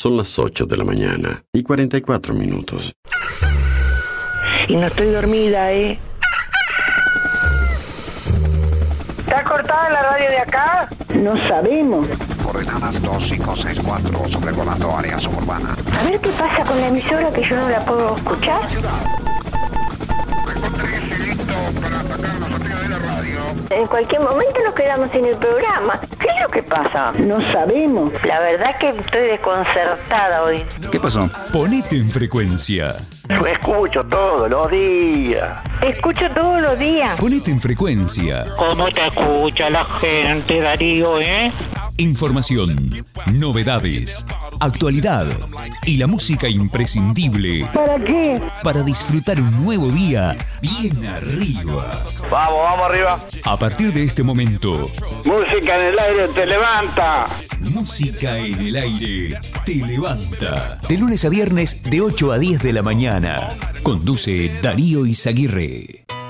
Son las 8 de la mañana y 44 minutos. Y no estoy dormida, ¿eh? ¿Está cortada la radio de acá? No sabemos. Coordenadas 2564, sobrevolando área suburbana. A ver qué pasa con la emisora que yo no la puedo escuchar. En cualquier momento nos quedamos sin el programa. ¿Qué es lo que pasa? No sabemos. La verdad que estoy desconcertada hoy. ¿Qué pasó? Ponete en frecuencia. Lo escucho todos los días. Escucho todos los días. Ponete en frecuencia. ¿Cómo te escucha la gente, Darío, eh? Información, novedades, actualidad y la música imprescindible ¿Para qué? para disfrutar un nuevo día bien arriba. Vamos, vamos arriba. A partir de este momento, Música en el aire te levanta. música en el aire te levanta. De lunes a viernes de 8 a 10 de la mañana. Conduce Darío Izaguirre. Esa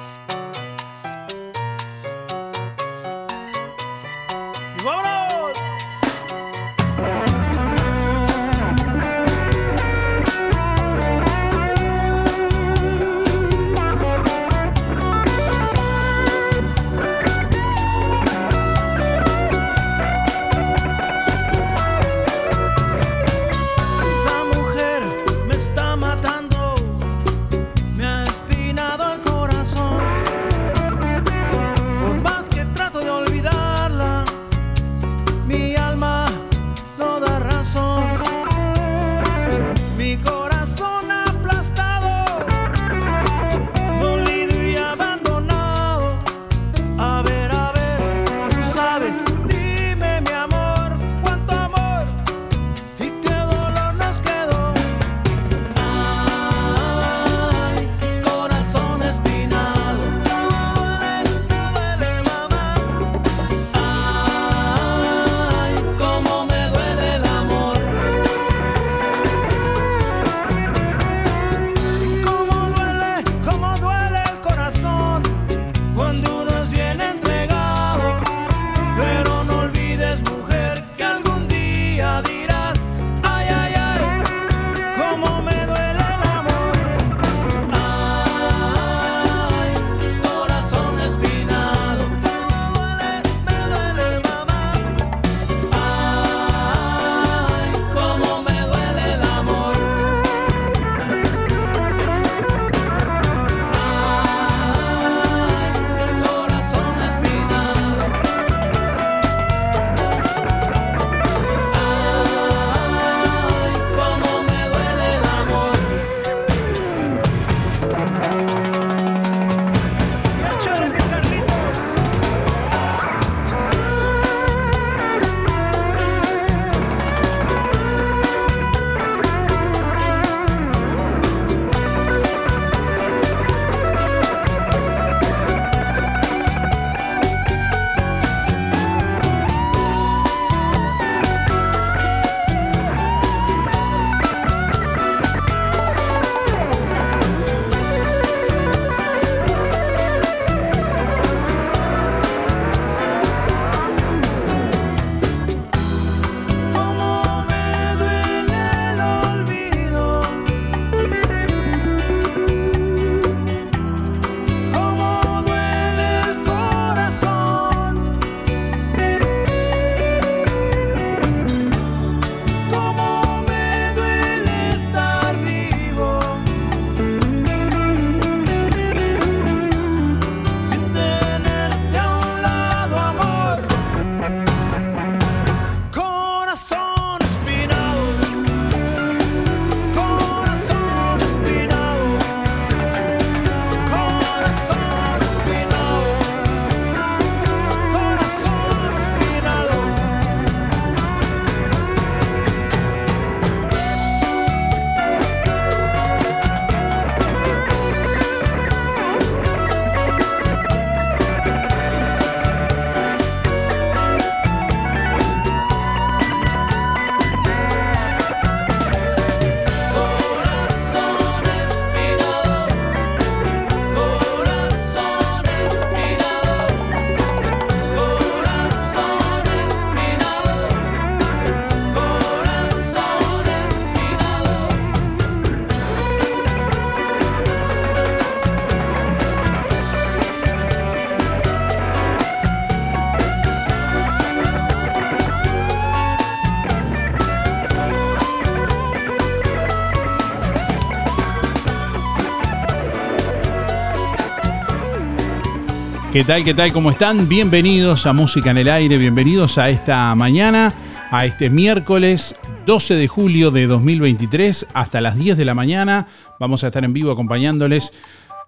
¿Qué tal? ¿Qué tal? ¿Cómo están? Bienvenidos a Música en el Aire, bienvenidos a esta mañana, a este miércoles 12 de julio de 2023, hasta las 10 de la mañana. Vamos a estar en vivo acompañándoles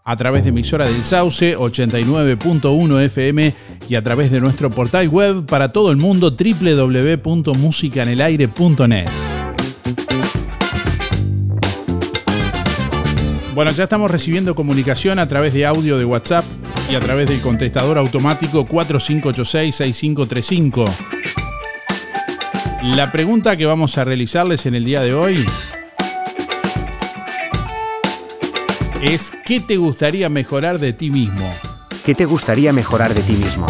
a través de emisora del Sauce 89.1 FM y a través de nuestro portal web para todo el mundo www.musicanelaire.net. Bueno, ya estamos recibiendo comunicación a través de audio de WhatsApp y a través del contestador automático 4586-6535. La pregunta que vamos a realizarles en el día de hoy es ¿qué te gustaría mejorar de ti mismo? ¿Qué te gustaría mejorar de ti mismo?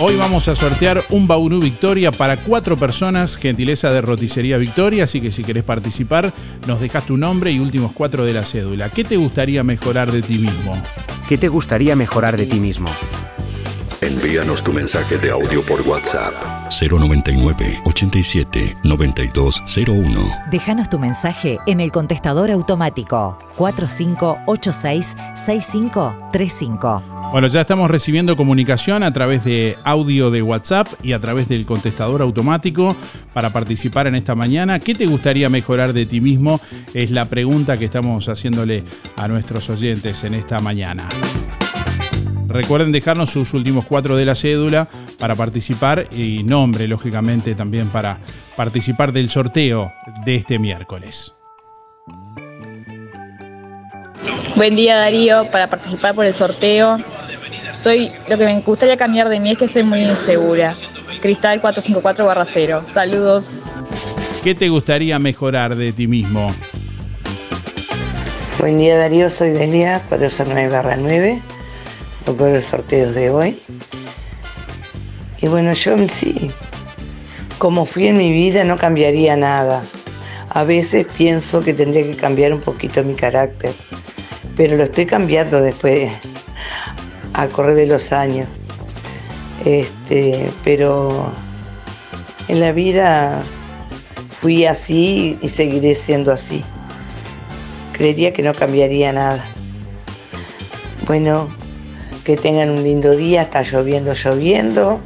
Hoy vamos a sortear un Bauru Victoria para cuatro personas, gentileza de Roticería Victoria, así que si querés participar, nos dejas tu nombre y últimos cuatro de la cédula. ¿Qué te gustaría mejorar de ti mismo? ¿Qué te gustaría mejorar de ti mismo? Envíanos tu mensaje de audio por WhatsApp 099 87 9201. Déjanos tu mensaje en el contestador automático 4586 6535. Bueno, ya estamos recibiendo comunicación a través de audio de WhatsApp y a través del contestador automático para participar en esta mañana. ¿Qué te gustaría mejorar de ti mismo? Es la pregunta que estamos haciéndole a nuestros oyentes en esta mañana. Recuerden dejarnos sus últimos cuatro de la cédula para participar y nombre, lógicamente, también para participar del sorteo de este miércoles. Buen día Darío, para participar por el sorteo. Soy, lo que me gustaría cambiar de mí es que soy muy insegura. Cristal 454-0. Saludos. ¿Qué te gustaría mejorar de ti mismo? Buen día Darío, soy Delia 409-9 por los sorteos de hoy. Y bueno, yo sí, como fui en mi vida, no cambiaría nada. A veces pienso que tendría que cambiar un poquito mi carácter, pero lo estoy cambiando después, a correr de los años. Este, pero en la vida fui así y seguiré siendo así. Creería que no cambiaría nada. Bueno, que tengan un lindo día, está lloviendo, lloviendo.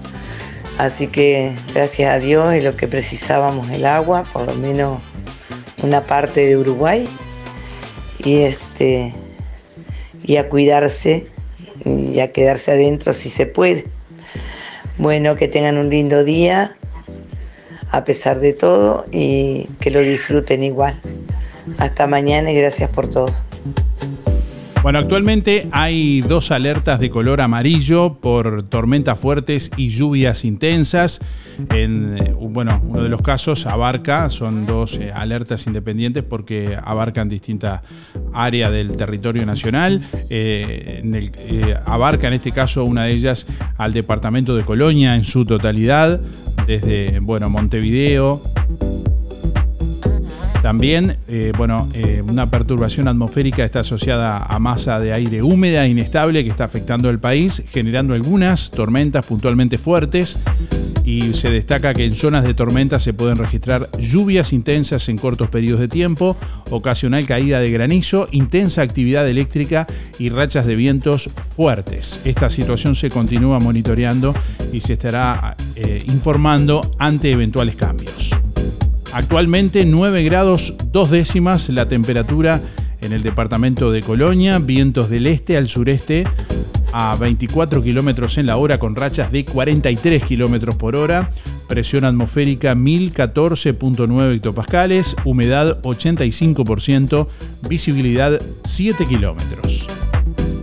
Así que gracias a Dios es lo que precisábamos el agua, por lo menos una parte de Uruguay. Y este y a cuidarse y a quedarse adentro si se puede. Bueno, que tengan un lindo día a pesar de todo y que lo disfruten igual. Hasta mañana y gracias por todo. Bueno, actualmente hay dos alertas de color amarillo por tormentas fuertes y lluvias intensas. En, eh, bueno, uno de los casos abarca, son dos eh, alertas independientes porque abarcan distintas áreas del territorio nacional. Eh, abarca en este caso una de ellas al departamento de Colonia en su totalidad, desde bueno, Montevideo, también, eh, bueno, eh, una perturbación atmosférica está asociada a masa de aire húmeda e inestable que está afectando el país, generando algunas tormentas puntualmente fuertes. Y se destaca que en zonas de tormenta se pueden registrar lluvias intensas en cortos periodos de tiempo, ocasional caída de granizo, intensa actividad eléctrica y rachas de vientos fuertes. Esta situación se continúa monitoreando y se estará eh, informando ante eventuales cambios. Actualmente 9 grados 2 décimas la temperatura en el departamento de Colonia, vientos del este al sureste a 24 kilómetros en la hora con rachas de 43 kilómetros por hora, presión atmosférica 1014.9 hectopascales, humedad 85%, visibilidad 7 kilómetros.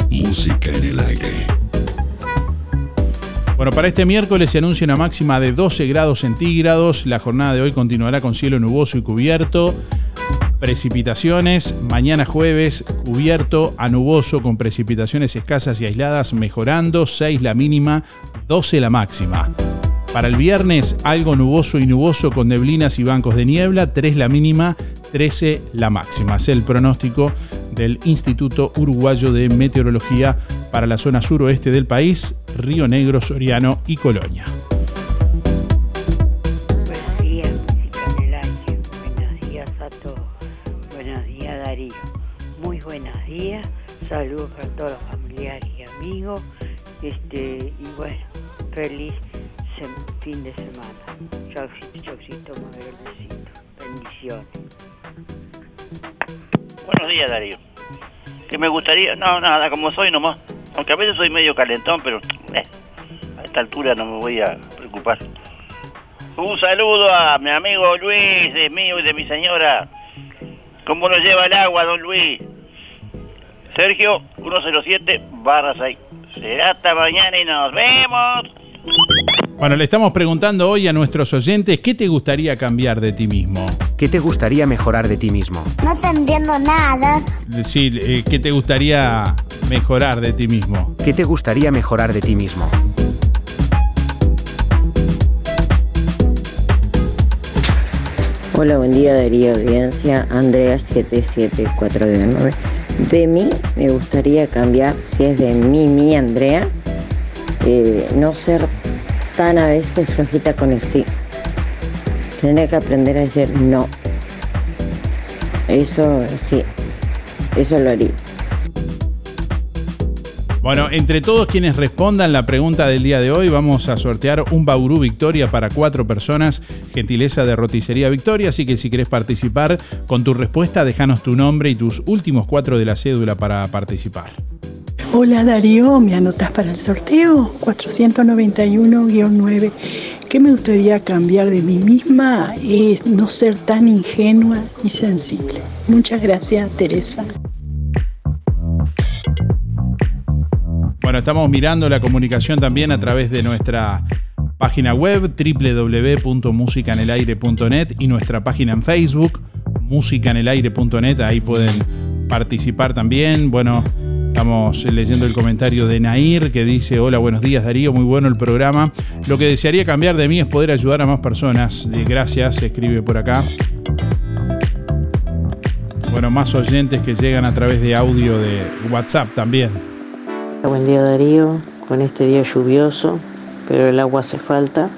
Música en el aire. Bueno, para este miércoles se anuncia una máxima de 12 grados centígrados. La jornada de hoy continuará con cielo nuboso y cubierto. Precipitaciones, mañana jueves, cubierto a nuboso con precipitaciones escasas y aisladas, mejorando 6 la mínima, 12 la máxima. Para el viernes, algo nuboso y nuboso con neblinas y bancos de niebla, 3 la mínima, 13 la máxima. Es el pronóstico del Instituto Uruguayo de Meteorología para la zona suroeste del país, Río Negro, Soriano y Colonia. Buenos días, Buenos días a todos. Buenos días, Darío. Muy buenos días. Saludos para todos los familiares y amigos. Este, y bueno, feliz sem- fin de semana. Chaucito, chaucito, madre besito. Bendiciones. Buenos días, Darío. Que me gustaría, no, nada, como soy nomás. Aunque a veces soy medio calentón, pero eh, a esta altura no me voy a preocupar. Un saludo a mi amigo Luis, de mío y de mi señora. ¿Cómo nos lleva el agua, don Luis? Sergio, 107 barra 6. Será hasta mañana y nos vemos. Bueno, le estamos preguntando hoy a nuestros oyentes qué te gustaría cambiar de ti mismo. ¿Qué te gustaría mejorar de ti mismo? No te entiendo nada. Sí, eh, ¿qué te gustaría mejorar de ti mismo? ¿Qué te gustaría mejorar de ti mismo? Hola, buen día Darío Audiencia, Andrea 77499. De mí me gustaría cambiar, si es de mí, mi Andrea, eh, no ser tan a veces flojita con el sí. Tener que aprender a decir no. Eso sí, eso lo haría. Bueno, entre todos quienes respondan la pregunta del día de hoy, vamos a sortear un Bauru Victoria para cuatro personas, gentileza de Roticería Victoria. Así que si querés participar con tu respuesta, déjanos tu nombre y tus últimos cuatro de la cédula para participar. Hola Darío, ¿me anotas para el sorteo? 491-9. ¿Qué me gustaría cambiar de mí misma? Es no ser tan ingenua y sensible. Muchas gracias, Teresa. Bueno, estamos mirando la comunicación también a través de nuestra página web www.musicanelaire.net y nuestra página en Facebook, musicanelaire.net. Ahí pueden participar también. Bueno, estamos leyendo el comentario de Nair que dice: Hola, buenos días Darío, muy bueno el programa. Lo que desearía cambiar de mí es poder ayudar a más personas. Eh, Gracias, escribe por acá. Bueno, más oyentes que llegan a través de audio de WhatsApp también. Buen día Darío, con este día lluvioso, pero el agua hace falta.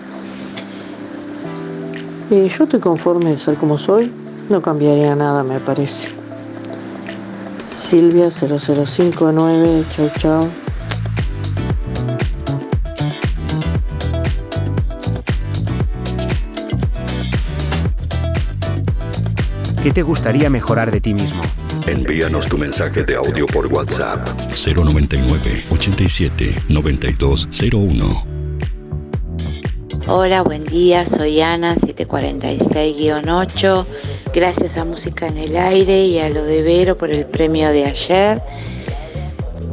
Eh, yo estoy conforme de ser como soy, no cambiaría nada me parece. Silvia 0059, chau chau. ¿Qué te gustaría mejorar de ti mismo? Envíanos tu mensaje de audio por WhatsApp 099 87 9201. Hola, buen día, soy Ana 746-8. Gracias a Música en el Aire y a lo de Vero por el premio de ayer.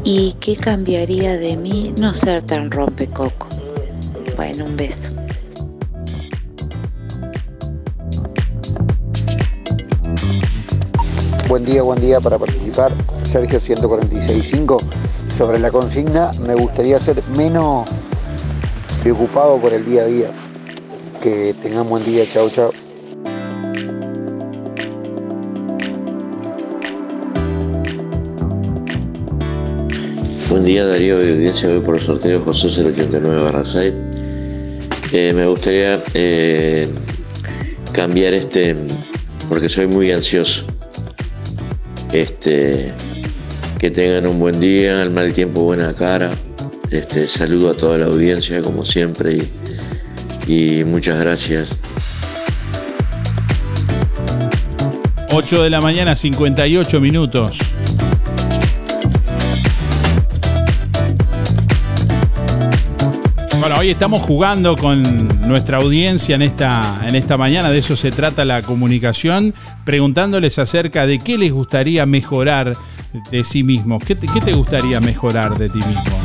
¿Y qué cambiaría de mí no ser tan rompecoco? Bueno, un beso. Buen día, buen día para participar. Sergio 146.5. Sobre la consigna, me gustaría ser menos preocupado por el día a día. Que tengan buen día, chao, chao. Buen día Darío de audiencia, voy por el sorteo José 089 6. Eh, me gustaría eh, cambiar este, porque soy muy ansioso. Este, que tengan un buen día, al mal tiempo buena cara. Este, saludo a toda la audiencia como siempre y, y muchas gracias. 8 de la mañana, 58 minutos. Estamos jugando con nuestra audiencia en esta, en esta mañana, de eso se trata la comunicación, preguntándoles acerca de qué les gustaría mejorar de sí mismos. ¿Qué te, qué te gustaría mejorar de ti mismo?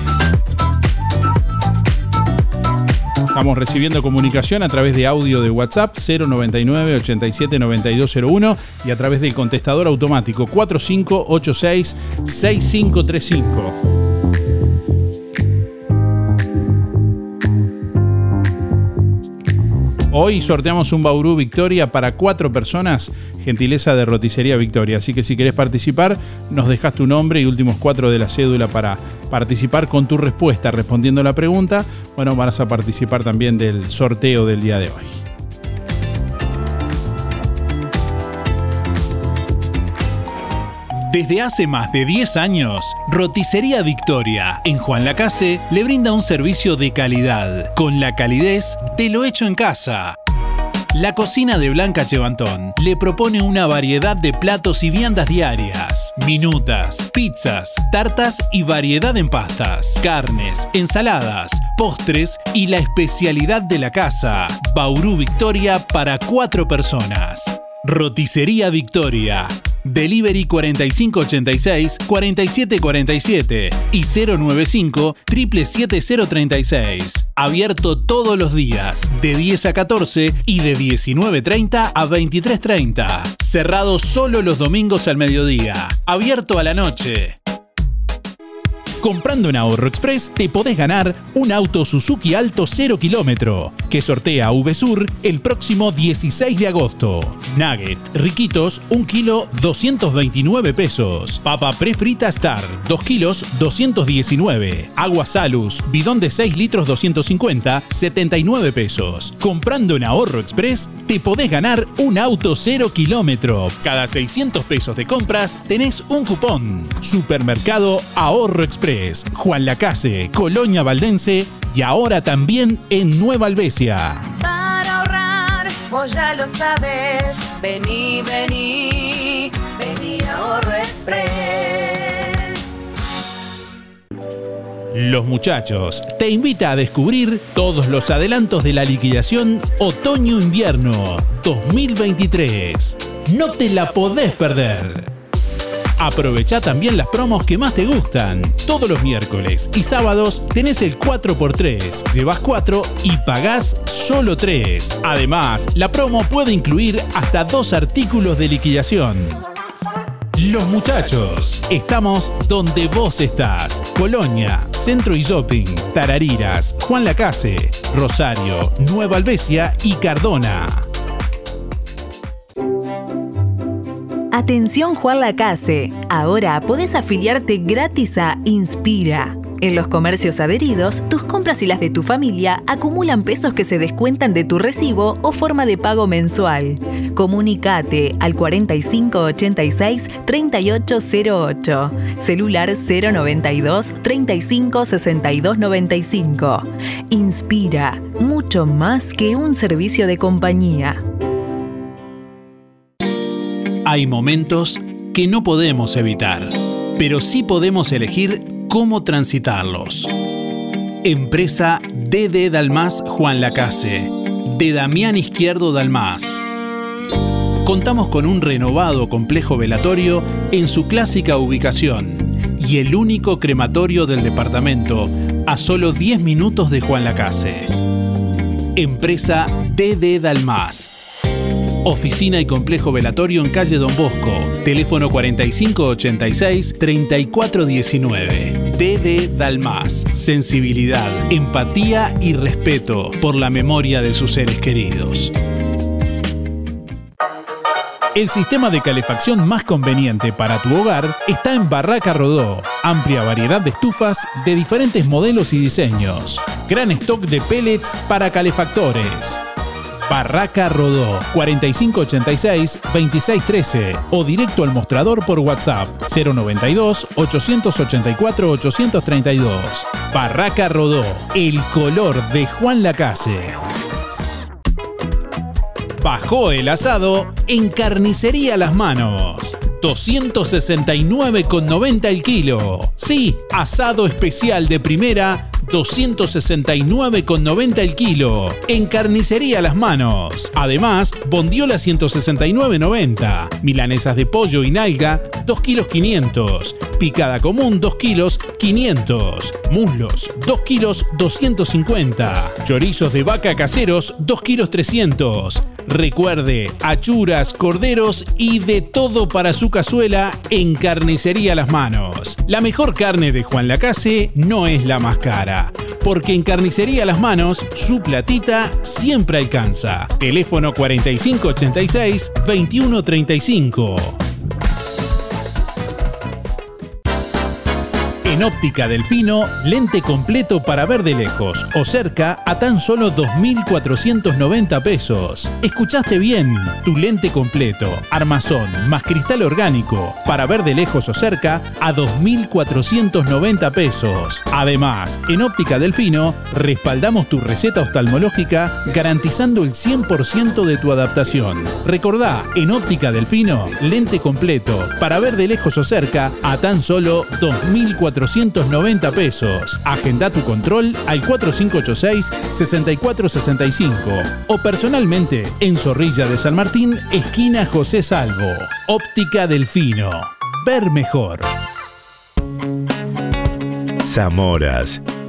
Estamos recibiendo comunicación a través de audio de WhatsApp 099 87 9201 y a través del contestador automático 4586 6535. Hoy sorteamos un Bauru Victoria para cuatro personas, gentileza de Roticería Victoria. Así que si querés participar, nos dejas tu nombre y últimos cuatro de la cédula para participar con tu respuesta respondiendo la pregunta. Bueno, vas a participar también del sorteo del día de hoy. Desde hace más de 10 años, Roticería Victoria en Juan Lacase le brinda un servicio de calidad, con la calidez de lo hecho en casa. La cocina de Blanca Chevantón le propone una variedad de platos y viandas diarias, minutas, pizzas, tartas y variedad en pastas, carnes, ensaladas, postres y la especialidad de la casa, Bauru Victoria para cuatro personas. Roticería Victoria. Delivery 4586-4747 y 095 77036. Abierto todos los días, de 10 a 14 y de 19.30 a 23.30. Cerrado solo los domingos al mediodía. Abierto a la noche. Comprando en Ahorro Express te podés ganar un auto Suzuki Alto 0 kilómetro que sortea VSUR el próximo 16 de agosto. Nugget, riquitos, 1 kilo 229 pesos. Papa prefrita Star, 2 kilos 219. Agua Salus, bidón de 6 litros 250, 79 pesos. Comprando en Ahorro Express te podés ganar un auto 0 kilómetro. Cada 600 pesos de compras tenés un cupón. Supermercado Ahorro Express. Juan Lacase, Colonia Valdense y ahora también en Nueva Albesia. Para ahorrar, vos ya lo sabes. Vení, vení, vení a Ahorro Express. Los muchachos te invita a descubrir todos los adelantos de la liquidación Otoño-Invierno 2023. No te la podés perder. Aprovecha también las promos que más te gustan. Todos los miércoles y sábados tenés el 4x3. Llevas 4 y pagás solo 3. Además, la promo puede incluir hasta dos artículos de liquidación. Los muchachos, estamos donde vos estás. Colonia, Centro y Shopping, Tarariras, Juan Lacase, Rosario, Nueva Albesia y Cardona. Atención Juan Lacase, ahora podés afiliarte gratis a Inspira. En los comercios adheridos, tus compras y las de tu familia acumulan pesos que se descuentan de tu recibo o forma de pago mensual. Comunicate al 4586-3808, celular 092 35 62 95. Inspira, mucho más que un servicio de compañía. Hay momentos que no podemos evitar, pero sí podemos elegir cómo transitarlos. Empresa DD Dalmas Juan Lacase, de Damián Izquierdo Dalmas. Contamos con un renovado complejo velatorio en su clásica ubicación y el único crematorio del departamento a solo 10 minutos de Juan Lacase. Empresa DD Dalmas. Oficina y complejo velatorio en calle Don Bosco. Teléfono 4586-3419. DD Dalmas. Sensibilidad, empatía y respeto por la memoria de sus seres queridos. El sistema de calefacción más conveniente para tu hogar está en Barraca Rodó. Amplia variedad de estufas de diferentes modelos y diseños. Gran stock de pellets para calefactores. Barraca Rodó 4586-2613 o directo al mostrador por WhatsApp 092 884 832. Barraca Rodó, el color de Juan Lacase. Bajó el asado en Carnicería Las Manos. 269,90 el kilo. Sí, asado especial de primera 269,90 el kilo. En carnicería las manos. Además, bondiola 169,90. Milanesas de pollo y nalga 2 kilos 500. Picada común 2 kilos 500. Muslos 2 kilos 250. Chorizos de vaca caseros 2 kilos 300. Recuerde, achuras, corderos y de todo para su cazuela en Carnicería Las Manos. La mejor carne de Juan Lacase no es la más cara, porque en Carnicería Las Manos su platita siempre alcanza. Teléfono 4586-2135. En Óptica Delfino, lente completo para ver de lejos o cerca a tan solo 2.490 pesos. ¿Escuchaste bien? Tu lente completo, armazón más cristal orgánico para ver de lejos o cerca a 2.490 pesos. Además, en Óptica Delfino, respaldamos tu receta oftalmológica garantizando el 100% de tu adaptación. Recordá, en Óptica Delfino, lente completo para ver de lejos o cerca a tan solo 2.490 pesos. Agenda tu control al 4586-6465 o personalmente en Zorrilla de San Martín, esquina José Salvo. Óptica Delfino. Ver mejor. Zamoras.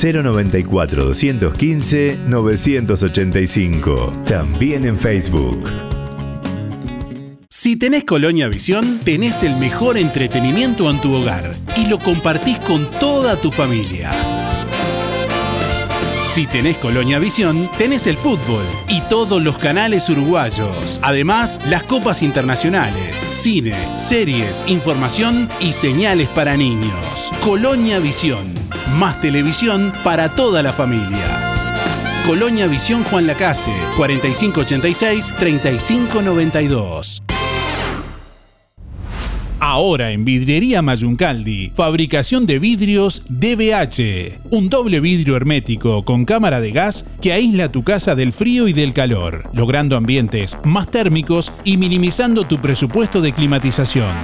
094 215 985. También en Facebook. Si tenés Colonia Visión, tenés el mejor entretenimiento en tu hogar y lo compartís con toda tu familia. Si tenés Colonia Visión, tenés el fútbol y todos los canales uruguayos. Además, las copas internacionales, cine, series, información y señales para niños. Colonia Visión. Más televisión para toda la familia. Colonia Visión Juan Lacase, 4586-3592. Ahora en Vidriería Mayuncaldi, fabricación de vidrios DBH. Un doble vidrio hermético con cámara de gas que aísla tu casa del frío y del calor, logrando ambientes más térmicos y minimizando tu presupuesto de climatización.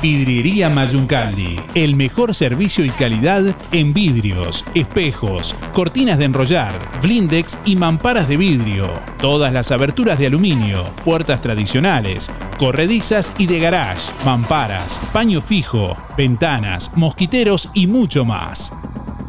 Vidriería Mayuncaldi, el mejor servicio y calidad en vidrios, espejos, cortinas de enrollar, blindex y mamparas de vidrio. Todas las aberturas de aluminio, puertas tradicionales, corredizas y de garage, mamparas, paño fijo, ventanas, mosquiteros y mucho más.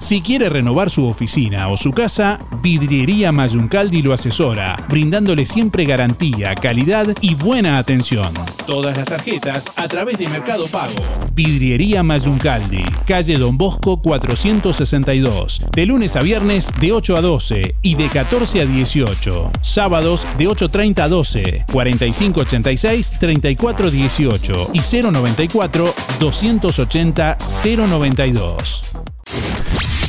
Si quiere renovar su oficina o su casa, Vidriería Mayuncaldi lo asesora, brindándole siempre garantía, calidad y buena atención. Todas las tarjetas a través de Mercado Pago. Vidriería Mayuncaldi, calle Don Bosco 462. De lunes a viernes de 8 a 12 y de 14 a 18. Sábados de 8.30 a 12. 4586 3418 y 094 280 092.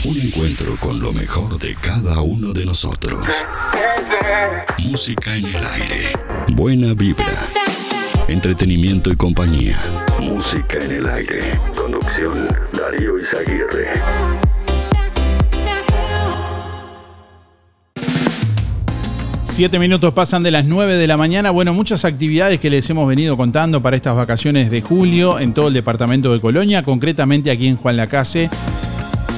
Un encuentro con lo mejor de cada uno de nosotros. Música en el aire. Buena vibra. Entretenimiento y compañía. Música en el aire. Conducción Darío Izaguirre. Siete minutos pasan de las 9 de la mañana. Bueno, muchas actividades que les hemos venido contando para estas vacaciones de julio en todo el departamento de Colonia, concretamente aquí en Juan Lacase.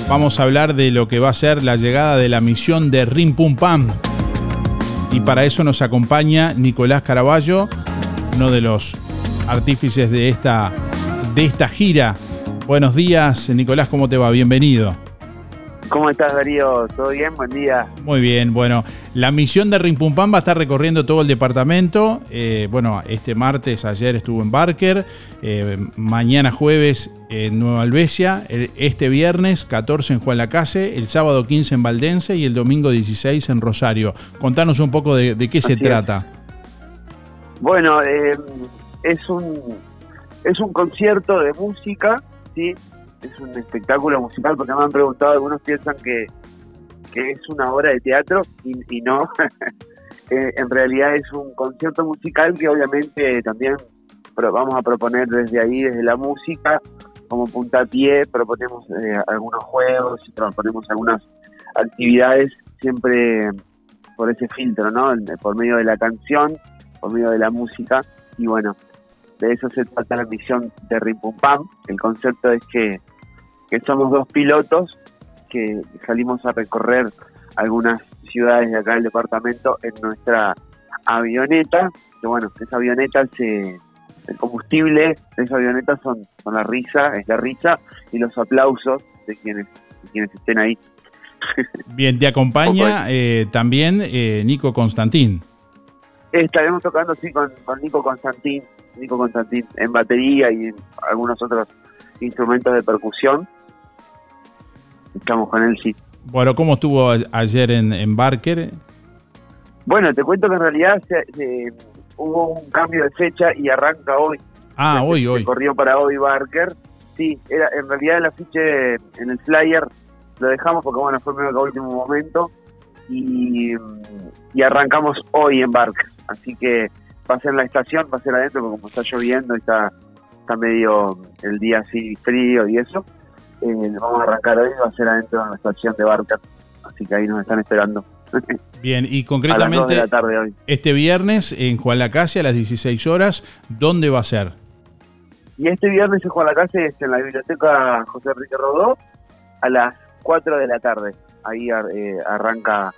Vamos a hablar de lo que va a ser la llegada de la misión de Rim Pum Pam. Y para eso nos acompaña Nicolás Caraballo, uno de los artífices de esta, de esta gira. Buenos días, Nicolás, ¿cómo te va? Bienvenido. ¿Cómo estás, Darío? ¿Todo bien? Buen día. Muy bien, bueno, la misión de Rimpumpam va a estar recorriendo todo el departamento. Eh, bueno, este martes, ayer estuvo en Barker, eh, mañana jueves en Nueva Albesia, el- este viernes 14 en Juan Lacase, el sábado 15 en Valdense y el domingo 16 en Rosario. Contanos un poco de, de qué se es. trata. Bueno, eh, es un es un concierto de música, sí, es un espectáculo musical porque me han preguntado, algunos piensan que, que es una obra de teatro y, y no, Eh, en realidad es un concierto musical que obviamente también vamos a proponer desde ahí, desde la música, como puntapié, proponemos eh, algunos juegos, proponemos algunas actividades siempre por ese filtro, ¿no? Por medio de la canción, por medio de la música y bueno, de eso se trata la misión de Rim Pum Pam. El concepto es que, que somos dos pilotos que salimos a recorrer algunas ciudades de acá del departamento en nuestra avioneta, que bueno, esa avioneta se el combustible de esa avioneta son, son la risa, es la risa y los aplausos de quienes, de quienes estén ahí. Bien, te acompaña eh, también eh, Nico Constantín. Estaremos tocando, sí, con, con Nico Constantín, Nico Constantín, en batería y en algunos otros instrumentos de percusión. Estamos con él, sí. Bueno, ¿cómo estuvo ayer en, en Barker? Bueno, te cuento que en realidad se- se- hubo un cambio de fecha y arranca hoy. Ah, hoy, Se hoy. corrió para hoy Barker. Sí, era en realidad el afiche en el flyer lo dejamos porque bueno, fue medio que a último momento y, y arrancamos hoy en Barker. Así que va a ser la estación, va a ser adentro porque como está lloviendo y está, está medio el día así frío y eso, eh, vamos a arrancar hoy, va a ser adentro de la estación de Barker. Así que ahí nos están esperando. Bien, y a las 2 de concretamente la tarde hoy. este viernes en Juan Lacase a las 16 horas, ¿dónde va a ser? Y este viernes en Juan la Casa es en la biblioteca José Enrique Rodó a las 4 de la tarde. Ahí eh, arranca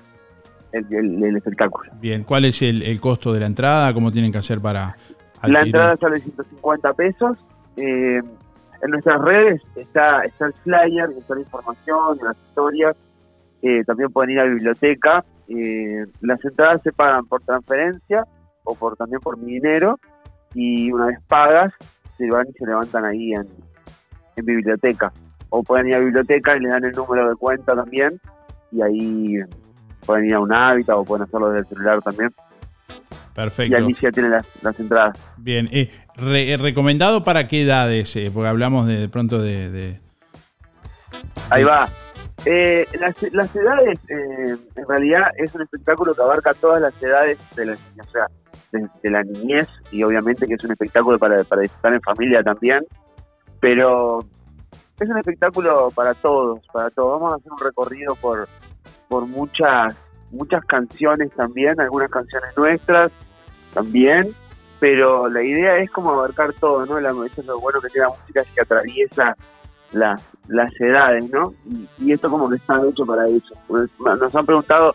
el, el- el espectáculo. Bien, ¿cuál es el, el costo de la entrada? ¿Cómo tienen que hacer para La entrada sale 150 pesos. Eh, en nuestras redes está, está el flyer, está la información, las historias. Eh, también pueden ir a biblioteca. Eh, las entradas se pagan por transferencia o por también por mi dinero. Y una vez pagas, se van y se levantan ahí en, en biblioteca. O pueden ir a biblioteca y les dan el número de cuenta también. Y ahí pueden ir a un hábitat o pueden hacerlo desde el celular también. Y Perfecto. allí ya tienen las, las entradas. Bien, eh, re- eh, ¿recomendado para qué edades? Eh, porque hablamos de, de pronto de, de- Ahí va. Eh, las, las edades, eh, en realidad es un espectáculo que abarca todas las edades de la, o sea, desde la niñez y obviamente que es un espectáculo para, para disfrutar en familia también, pero es un espectáculo para todos, para todos. Vamos a hacer un recorrido por, por muchas, muchas canciones también, algunas canciones nuestras también, pero la idea es como abarcar todo, ¿no? Eso es lo bueno que tiene la música, es que atraviesa las, las edades, ¿no? Y, y esto como que está hecho para eso. Pues, Nos han preguntado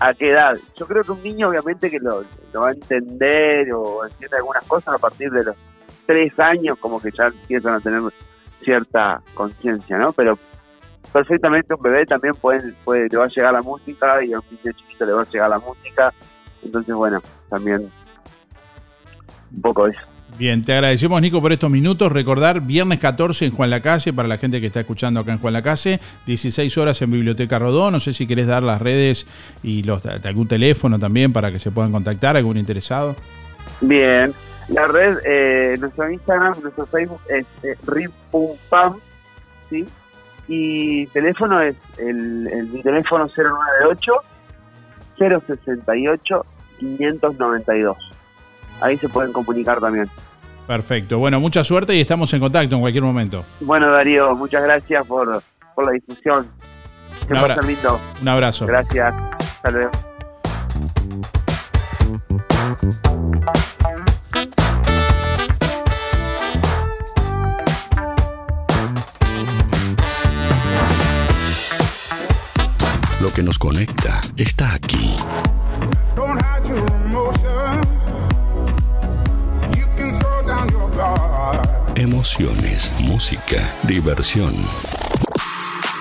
a qué edad. Yo creo que un niño obviamente que lo, lo va a entender o entiende algunas cosas a partir de los tres años, como que ya empiezan a tener cierta conciencia, ¿no? Pero perfectamente un bebé también puede, puede, le va a llegar la música y a un niño chiquito le va a llegar la música. Entonces, bueno, también un poco eso. Bien, te agradecemos Nico por estos minutos. Recordar, viernes 14 en Juan Lacase, para la gente que está escuchando acá en Juan Lacase, 16 horas en Biblioteca Rodó. No sé si querés dar las redes y los, algún teléfono también para que se puedan contactar, algún interesado. Bien, la red, eh, nuestro Instagram, nuestro Facebook es eh, ripumpam, ¿sí? Y teléfono es el, el mi teléfono 098 068 592. Ahí se pueden comunicar también. Perfecto. Bueno, mucha suerte y estamos en contacto en cualquier momento. Bueno, Darío, muchas gracias por, por la difusión. Que Un abra- lindo. Un abrazo. Gracias. Hasta luego. Lo que nos conecta está aquí. Emociones, música, diversión.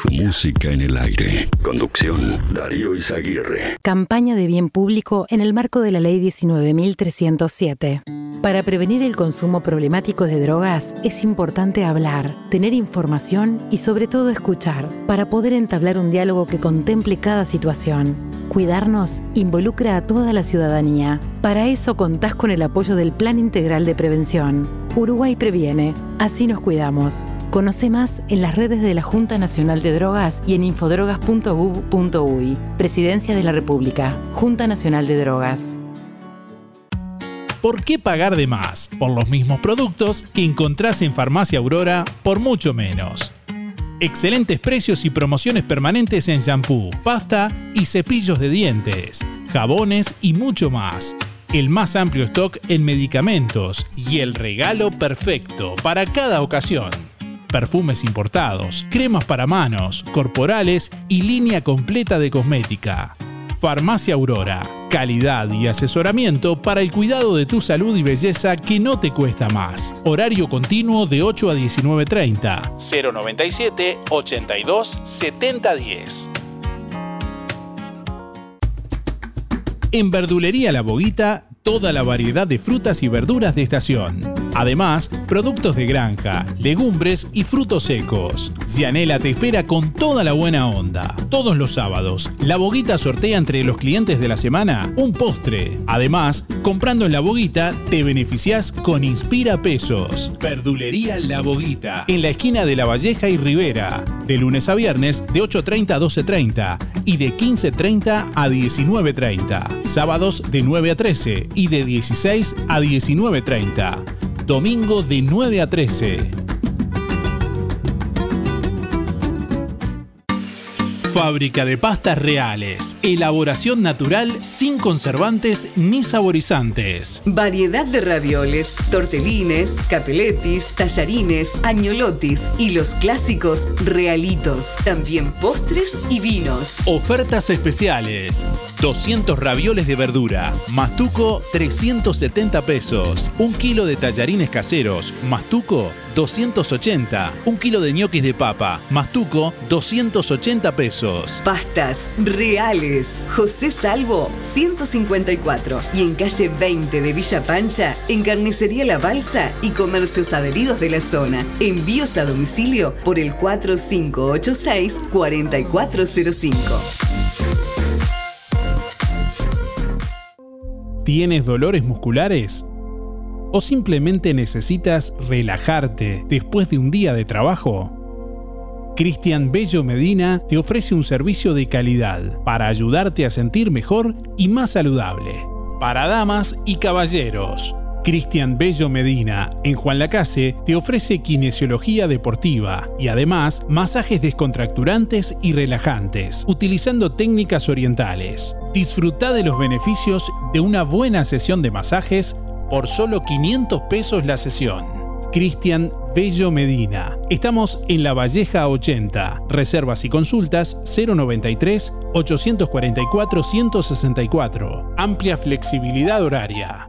Música en el aire. Conducción, Darío Izaguirre. Campaña de bien público en el marco de la Ley 19.307. Para prevenir el consumo problemático de drogas es importante hablar, tener información y sobre todo escuchar, para poder entablar un diálogo que contemple cada situación. Cuidarnos involucra a toda la ciudadanía. Para eso contás con el apoyo del Plan Integral de Prevención. Uruguay previene, así nos cuidamos. Conoce más en las redes de la Junta Nacional de Drogas y en infodrogas.gov.uy. Presidencia de la República. Junta Nacional de Drogas. ¿Por qué pagar de más por los mismos productos que encontrás en Farmacia Aurora por mucho menos? Excelentes precios y promociones permanentes en shampoo, pasta y cepillos de dientes, jabones y mucho más. El más amplio stock en medicamentos y el regalo perfecto para cada ocasión. Perfumes importados, cremas para manos, corporales y línea completa de cosmética. Farmacia Aurora. Calidad y asesoramiento para el cuidado de tu salud y belleza que no te cuesta más. Horario continuo de 8 a 19.30. 097 82 7010. En Verdulería La Boguita, toda la variedad de frutas y verduras de estación Además, productos de granja, legumbres y frutos secos. Cianela te espera con toda la buena onda. Todos los sábados, La Boguita sortea entre los clientes de la semana un postre. Además, comprando en La Boguita, te beneficias con Inspira Pesos. Verdulería La Boguita, en la esquina de La Valleja y Rivera. De lunes a viernes, de 8.30 a 12.30 y de 15.30 a 19.30. Sábados de 9 a 13 y de 16 a 19.30. Domingo de 9 a 13. Fábrica de pastas reales. Elaboración natural sin conservantes ni saborizantes. Variedad de ravioles, tortelines, capeletis, tallarines, añolotis y los clásicos realitos. También postres y vinos. Ofertas especiales. 200 ravioles de verdura. Mastuco 370 pesos. Un kilo de tallarines caseros. Mastuco 280. Un kilo de ñoquis de papa. Mastuco 280 pesos. Pastas reales. José Salvo 154 y en calle 20 de Villa Pancha, en Carnicería La Balsa y comercios adheridos de la zona. Envíos a domicilio por el 4586 4405. ¿Tienes dolores musculares? ¿O simplemente necesitas relajarte después de un día de trabajo? Cristian Bello Medina te ofrece un servicio de calidad para ayudarte a sentir mejor y más saludable. Para damas y caballeros. Cristian Bello Medina, en Juan Lacase, te ofrece kinesiología deportiva y además masajes descontracturantes y relajantes, utilizando técnicas orientales. Disfruta de los beneficios de una buena sesión de masajes por solo 500 pesos la sesión. Cristian Bello Medina. Estamos en La Valleja 80. Reservas y consultas 093 844 164. Amplia flexibilidad horaria.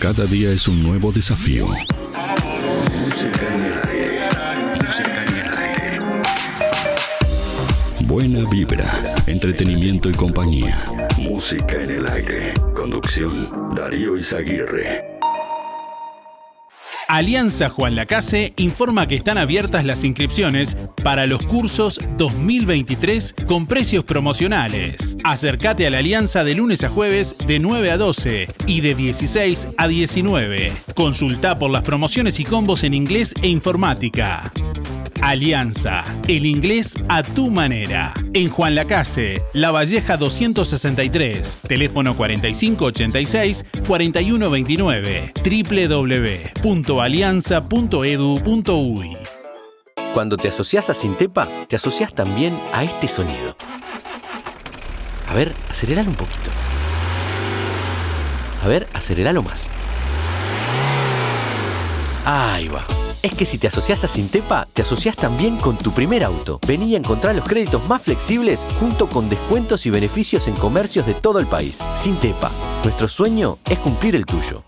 Cada día es un nuevo desafío. Música en el aire. Música en el aire. Buena vibra, entretenimiento y compañía. Música en el aire. Conducción Darío Izaguirre. Alianza Juan Lacase informa que están abiertas las inscripciones para los cursos 2023 con precios promocionales. Acércate a la Alianza de lunes a jueves de 9 a 12 y de 16 a 19. Consulta por las promociones y combos en inglés e informática. Alianza, el inglés a tu manera. En Juan Lacase, La Valleja 263, teléfono 4586-4129, www.alianza.edu.uy. Cuando te asocias a Sintepa, te asocias también a este sonido. A ver, aceleralo un poquito. A ver, aceleralo más. Ahí va. Es que si te asocias a Sintepa, te asocias también con tu primer auto. Vení a encontrar los créditos más flexibles junto con descuentos y beneficios en comercios de todo el país. Sintepa, nuestro sueño es cumplir el tuyo.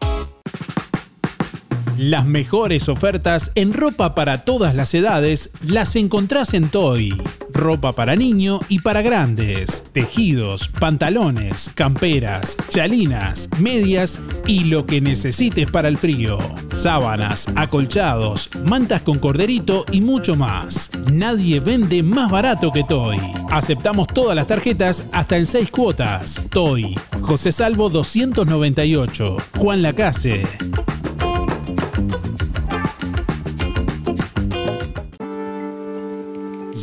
Las mejores ofertas en ropa para todas las edades las encontrás en Toy. Ropa para niño y para grandes. Tejidos, pantalones, camperas, chalinas, medias y lo que necesites para el frío. Sábanas, acolchados, mantas con corderito y mucho más. Nadie vende más barato que Toy. Aceptamos todas las tarjetas hasta en 6 cuotas. Toy. José Salvo 298. Juan Lacase.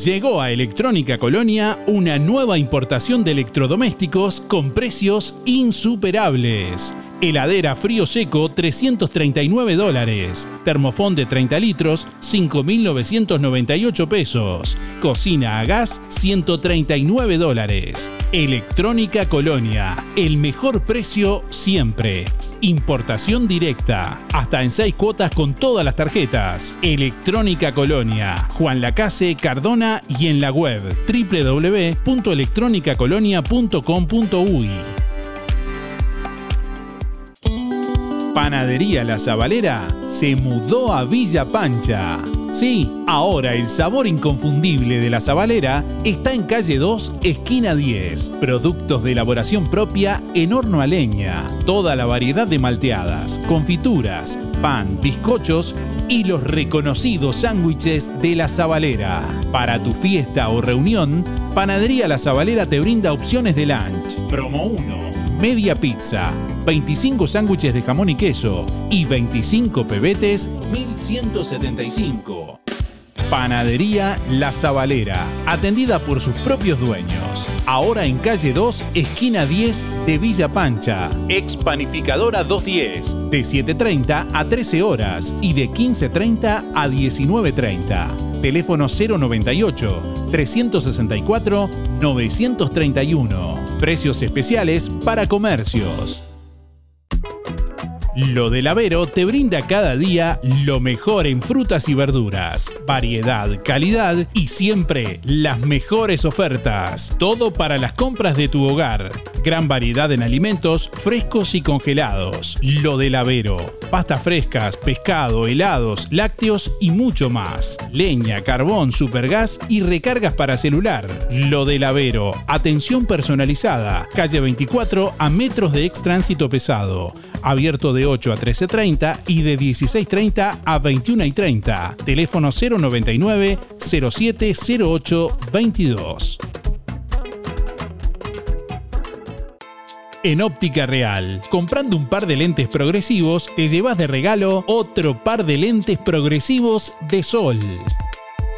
Llegó a Electrónica Colonia una nueva importación de electrodomésticos con precios insuperables. Heladera frío seco 339 dólares. Termofón de 30 litros 5.998 pesos. Cocina a gas 139 dólares. Electrónica Colonia. El mejor precio siempre. Importación directa. Hasta en 6 cuotas con todas las tarjetas. Electrónica Colonia. Juan Lacase, Cardona y en la web www.electronicacolonia.com.uy. Panadería La Zabalera se mudó a Villa Pancha. Sí, ahora el sabor inconfundible de La Zabalera está en calle 2, esquina 10. Productos de elaboración propia en horno a leña. Toda la variedad de malteadas, confituras, pan, bizcochos y los reconocidos sándwiches de La Zabalera. Para tu fiesta o reunión, Panadería La Zabalera te brinda opciones de lunch. Promo 1 media pizza, 25 sándwiches de jamón y queso y 25 pebetes, 1175. Panadería La Zabalera, atendida por sus propios dueños. Ahora en calle 2, esquina 10 de Villa Pancha. Expanificadora 210, de 7.30 a 13 horas y de 15.30 a 19.30. Teléfono 098 364 931. Precios especiales para comercios. Lo del Avero te brinda cada día lo mejor en frutas y verduras, variedad, calidad y siempre las mejores ofertas. Todo para las compras de tu hogar. Gran variedad en alimentos frescos y congelados. Lo del Avero. Pastas frescas, pescado, helados, lácteos y mucho más. Leña, carbón, supergas y recargas para celular. Lo del Avero. Atención personalizada. Calle 24 a metros de ex tránsito pesado abierto de 8 a 13.30 y de 16.30 a 21.30. Teléfono 099 0708 22. En Óptica Real, comprando un par de lentes progresivos, te llevas de regalo otro par de lentes progresivos de sol.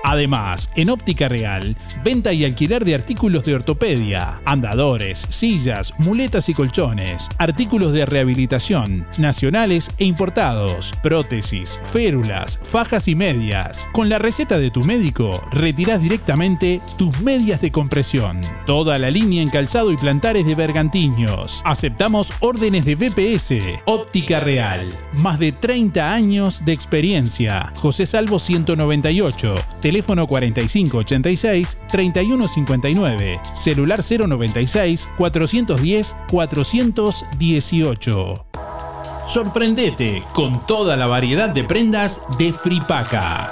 Además, en Óptica Real, venta y alquiler de artículos de ortopedia, andadores, sillas, muletas y colchones, artículos de rehabilitación, nacionales e importados, prótesis, férulas, fajas y medias. Con la receta de tu médico, retirás directamente tus medias de compresión. Toda la línea en calzado y plantares de bergantiños. Aceptamos órdenes de BPS. Óptica Real. Más de 30 años de experiencia. José Salvo 198 teléfono 4586-3159, celular 096-410-418. Sorprendete con toda la variedad de prendas de Fripaca.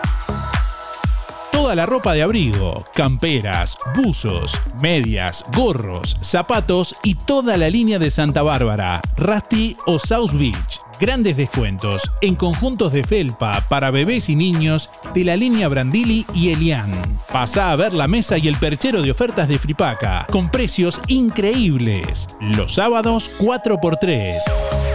La ropa de abrigo, camperas, buzos, medias, gorros, zapatos y toda la línea de Santa Bárbara, Rusty o South Beach. Grandes descuentos en conjuntos de felpa para bebés y niños de la línea Brandili y Elian. Pasa a ver la mesa y el perchero de ofertas de Fripaca con precios increíbles. Los sábados 4x3.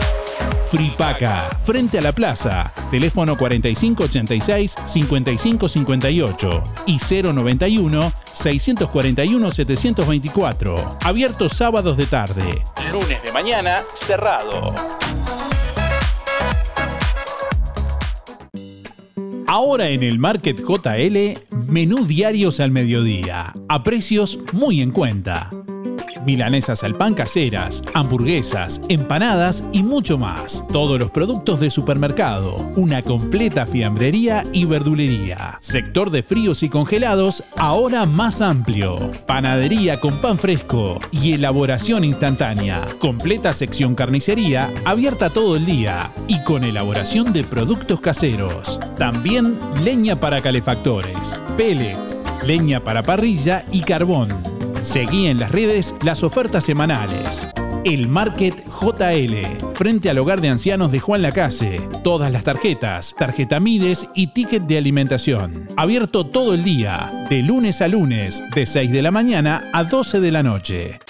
Fripaca, frente a la plaza, teléfono 4586-5558 y 091-641-724. Abiertos sábados de tarde, lunes de mañana cerrado. Ahora en el Market JL, menú diarios al mediodía, a precios muy en cuenta. Milanesas al pan caseras, hamburguesas, empanadas y mucho más. Todos los productos de supermercado, una completa fiambrería y verdulería. Sector de fríos y congelados, ahora más amplio. Panadería con pan fresco y elaboración instantánea. Completa sección carnicería, abierta todo el día y con elaboración de productos caseros. También leña para calefactores, pellet, leña para parrilla y carbón. Seguí en las redes las ofertas semanales. El Market JL, frente al hogar de ancianos de Juan Lacase. Todas las tarjetas, tarjeta Mides y ticket de alimentación. Abierto todo el día, de lunes a lunes, de 6 de la mañana a 12 de la noche.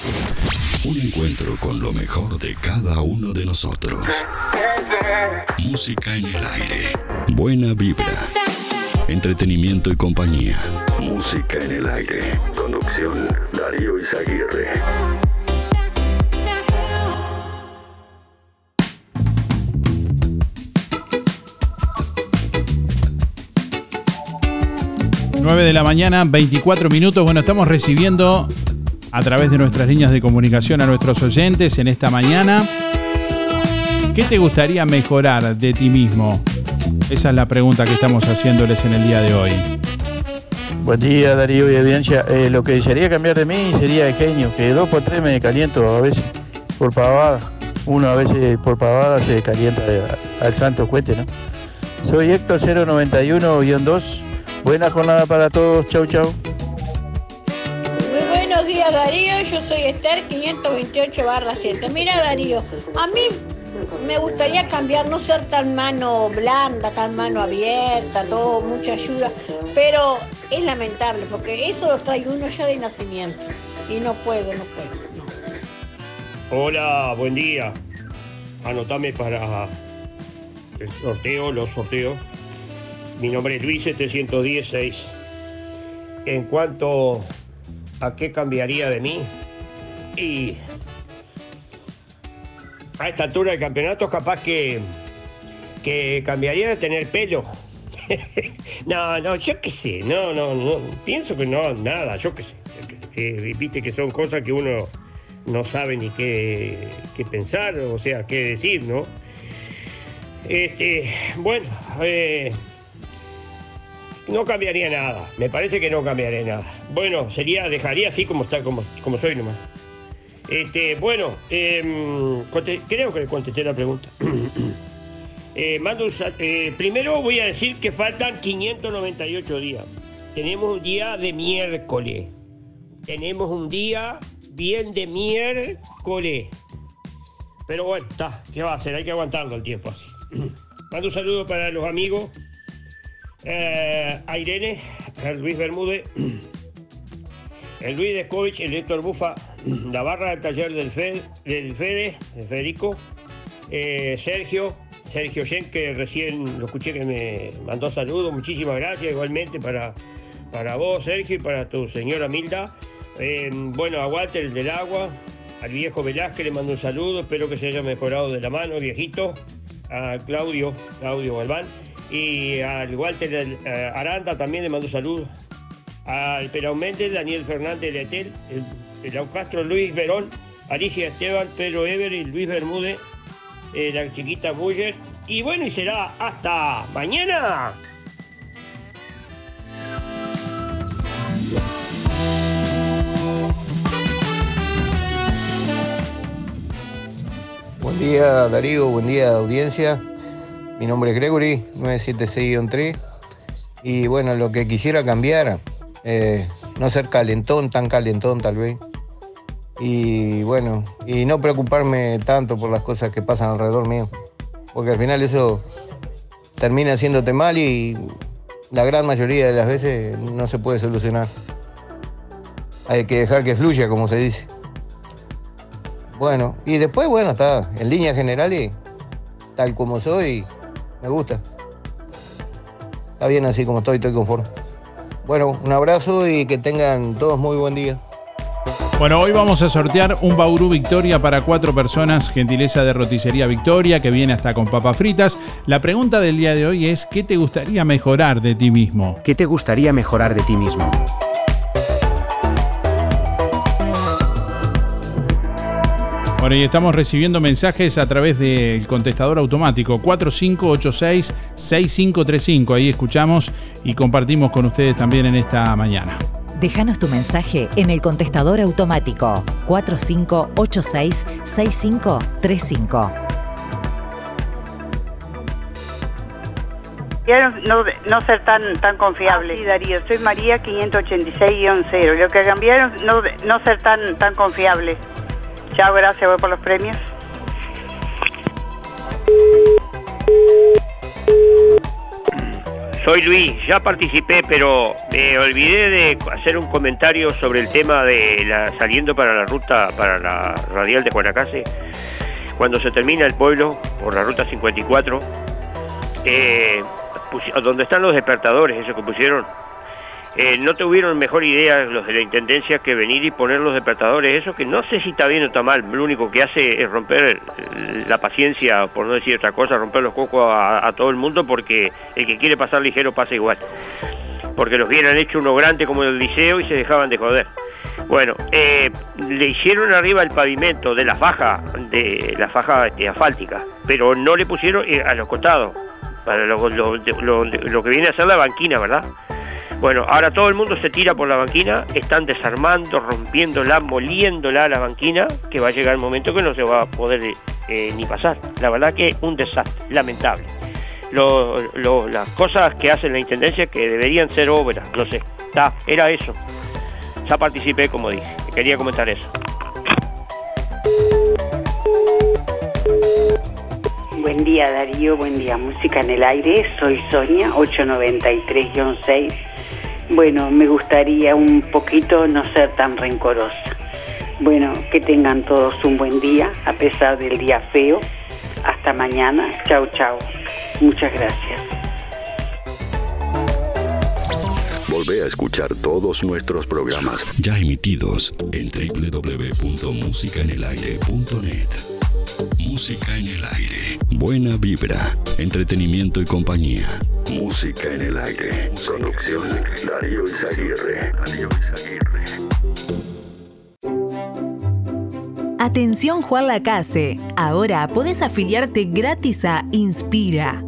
Un encuentro con lo mejor de cada uno de nosotros. Música en el aire. Buena vibra. Entretenimiento y compañía. Música en el aire. Conducción Darío Izaguirre. Nueve de la mañana, 24 minutos. Bueno, estamos recibiendo a través de nuestras líneas de comunicación a nuestros oyentes en esta mañana. ¿Qué te gustaría mejorar de ti mismo? Esa es la pregunta que estamos haciéndoles en el día de hoy. Buen día Darío y audiencia. Eh, lo que desearía cambiar de mí sería el genio, que dos por tres me caliento a veces por pavada. Uno a veces por pavada se calienta al santo cuete, ¿no? Soy Héctor 091-2. Buena jornada para todos. Chau, chau. Muy buenos días Darío, yo soy Esther 528 barra 7. Mira Darío, a mí me gustaría cambiar, no ser tan mano blanda, tan mano abierta, todo, mucha ayuda, pero es lamentable porque eso lo trae uno ya de nacimiento y no puedo, no puedo. Hola, buen día. Anotame para el sorteo, los sorteos. Mi nombre es Luis 716. En cuanto a qué cambiaría de mí, y a esta altura del campeonato capaz que, que cambiaría de tener pelo. no, no, yo qué sé, no, no, no, pienso que no, nada, yo qué sé. Eh, Viste que son cosas que uno no sabe ni qué, qué pensar, o sea, qué decir, ¿no? Este, bueno, eh, no cambiaría nada, me parece que no cambiaría nada. Bueno, sería, dejaría así como está, como, como soy nomás. Este, bueno, em, creo que contesté la pregunta. Eh, mando eh, primero voy a decir que faltan 598 días. Tenemos un día de miércoles. Tenemos un día bien de miércoles. Pero bueno, está, ¿qué va a hacer? Hay que aguantarlo el tiempo así. Mando un saludo para los amigos. eh, a Irene, Luis Bermúdez, el Luis Descovich, el Héctor Bufa, la barra del taller del, Fed, del Fede, de Federico, eh, Sergio, Sergio Yen, que recién lo escuché que me mandó saludos, muchísimas gracias, igualmente para, para vos, Sergio, y para tu señora Milda. Eh, bueno, a Walter, el del agua, al viejo Velázquez le mando un saludo, espero que se haya mejorado de la mano, viejito, a Claudio, Claudio Galván, y al Walter eh, Aranda también le mando un saludo, al Perón Méndez, Daniel Fernández de Etel, el, el Aucastro Luis Verón, Alicia Esteban, Pedro Ever y Luis Bermúdez, eh, la chiquita Buller. Y bueno, y será hasta mañana. Buen día Darío, buen día audiencia. Mi nombre es Gregory, 976-3. Y bueno, lo que quisiera cambiar, eh, no ser calentón, tan calentón tal vez. Y bueno, y no preocuparme tanto por las cosas que pasan alrededor mío. Porque al final eso termina haciéndote mal y la gran mayoría de las veces no se puede solucionar. Hay que dejar que fluya, como se dice. Bueno, y después, bueno, está en líneas generales, tal como soy, me gusta. Está bien así como estoy, estoy conforme. Bueno, un abrazo y que tengan todos muy buen día. Bueno, hoy vamos a sortear un Bauru Victoria para cuatro personas, gentileza de Roticería Victoria, que viene hasta con papas fritas. La pregunta del día de hoy es, ¿qué te gustaría mejorar de ti mismo? ¿Qué te gustaría mejorar de ti mismo? Bueno, y estamos recibiendo mensajes a través del contestador automático 4586-6535. Ahí escuchamos y compartimos con ustedes también en esta mañana. Déjanos tu mensaje en el contestador automático 4586-6535. no, no ser tan tan confiable. sí, Darío, soy María 586-0. Lo que cambiaron no, no ser tan tan confiable. Chao, gracias, voy por los premios. Soy Luis, ya participé, pero me olvidé de hacer un comentario sobre el tema de la saliendo para la ruta, para la radial de Guanacase. Cuando se termina el pueblo, por la ruta 54, eh, donde están los despertadores, esos que pusieron, eh, no tuvieron mejor idea los de la intendencia que venir y poner los despertadores, eso que no sé si está bien o está mal, lo único que hace es romper eh, la paciencia, por no decir otra cosa, romper los cocos a, todo el mundo porque el que quiere pasar ligero pasa igual. Porque los hubieran hecho uno grande como el liceo y se dejaban de joder. Bueno, eh, le hicieron arriba el pavimento de la faja, de la faja este, asfáltica, pero no le pusieron eh, a los costados, para lo- lo que viene a ser la banquina, ¿verdad? Bueno, ahora todo el mundo se tira por la banquina, están desarmando, rompiéndola, moliéndola a la banquina, que va a llegar el momento que no se va a poder eh, ni pasar. La verdad que un desastre, lamentable. Lo- las cosas que hace la Intendencia que deberían ser obras, no sé, era eso. Ya participé, como dije, quería comentar eso. Buen día Darío, buen día Música en el Aire, soy Sonia, 893-6. Bueno, me gustaría un poquito no ser tan rencorosa. Bueno, que tengan todos un buen día, a pesar del día feo. Hasta mañana, chao chao. Muchas gracias. Volvé a escuchar todos nuestros programas ya emitidos en www.musicaenelaire.net. Música en el aire. Buena vibra, entretenimiento y compañía. Música en el aire. Producción Darío Izaguirre. Darío Izaguirre. Atención Juan Lacase, ahora podés afiliarte gratis a Inspira.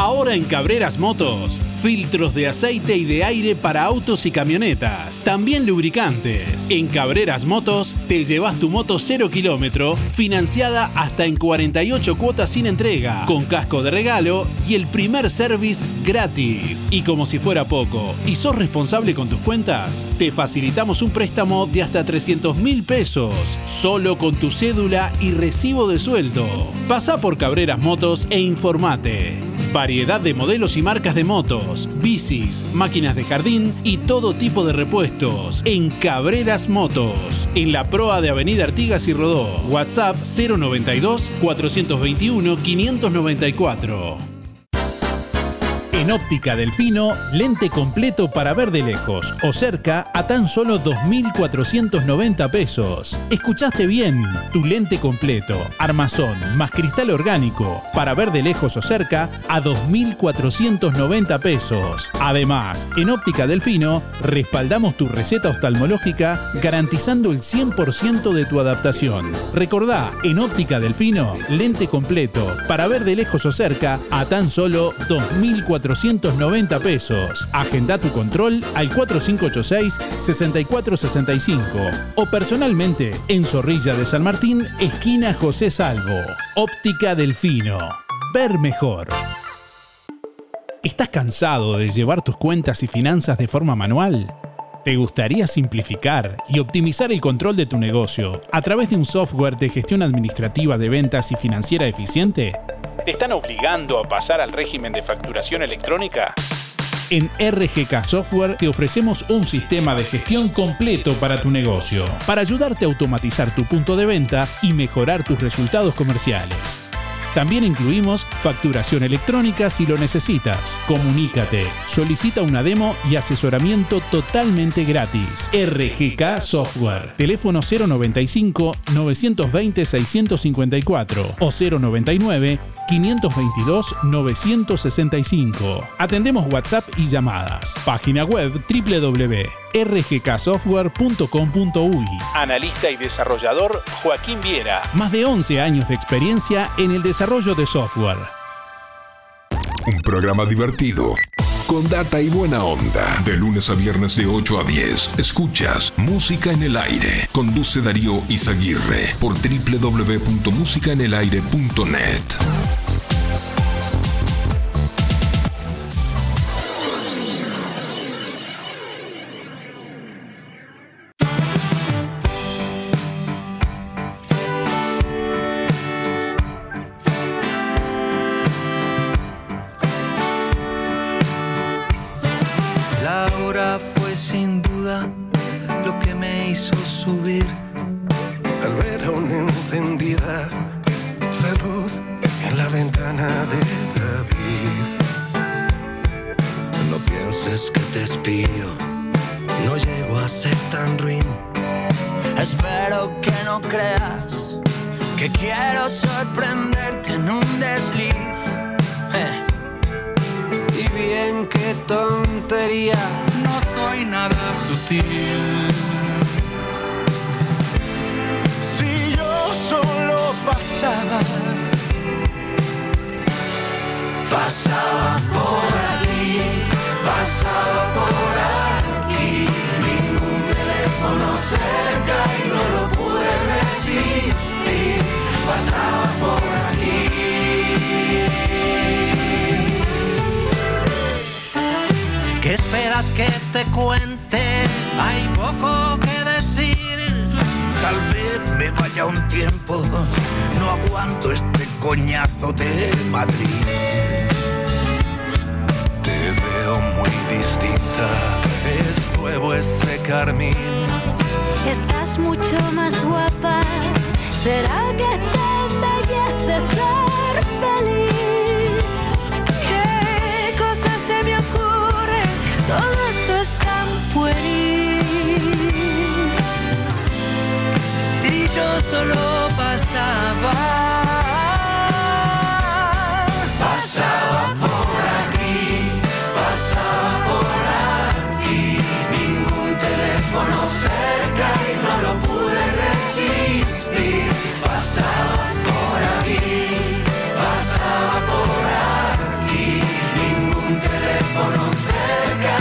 Ahora en Cabreras Motos, filtros de aceite y de aire para autos y camionetas. También lubricantes. En Cabreras Motos te llevas tu moto 0 kilómetro financiada hasta en 48 cuotas sin entrega, con casco de regalo y el primer service gratis. Y como si fuera poco, y sos responsable con tus cuentas, te facilitamos un préstamo de hasta 300 mil pesos, solo con tu cédula y recibo de sueldo. Pasa por Cabreras Motos e informate. Variedad de modelos y marcas de motos, bicis, máquinas de jardín y todo tipo de repuestos en Cabreras Motos, en la proa de Avenida Artigas y Rodó. WhatsApp 092 421 594. En Óptica Delfino, lente completo para ver de lejos o cerca a tan solo 2.490 pesos. Escuchaste bien, tu lente completo, armazón más cristal orgánico para ver de lejos o cerca a 2.490 pesos. Además, en Óptica Delfino, respaldamos tu receta oftalmológica garantizando el 100% de tu adaptación. Recordá, en Óptica Delfino, lente completo para ver de lejos o cerca a tan solo 2.490 pesos. Agenda tu control al 4586-6465 o personalmente en Zorrilla de San Martín, esquina José Salvo. Óptica Delfino. Ver mejor. ¿Estás cansado de llevar tus cuentas y finanzas de forma manual? ¿Te gustaría simplificar y optimizar el control de tu negocio a través de un software de gestión administrativa de ventas y financiera eficiente? ¿Te están obligando a pasar al régimen de facturación electrónica? En RGK Software te ofrecemos un sistema de gestión completo para tu negocio, para ayudarte a automatizar tu punto de venta y mejorar tus resultados comerciales. También incluimos facturación electrónica si lo necesitas. Comunícate, solicita una demo y asesoramiento totalmente gratis. RGK Software. Teléfono 095 920 654 o 099 522 965. Atendemos WhatsApp y llamadas. Página web www.rgksoftware.com.uy. Analista y desarrollador Joaquín Viera. Más de 11 años de experiencia en el desarrollo de software. Un programa divertido. Con data y buena onda. De lunes a viernes de 8 a 10. Escuchas Música en el Aire. Conduce Darío Izaguirre por www.musicaenelaire.net.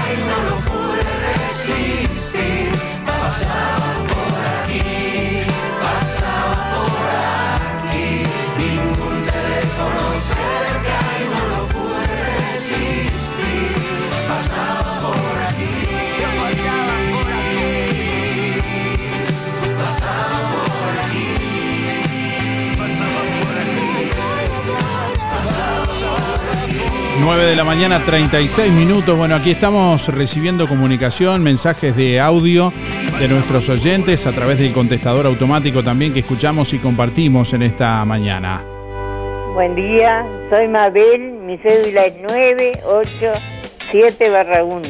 cerca y 9 de la mañana, 36 minutos. Bueno, aquí estamos recibiendo comunicación, mensajes de audio de nuestros oyentes a través del contestador automático también que escuchamos y compartimos en esta mañana. Buen día, soy Mabel, mi cédula es 987 barra 1.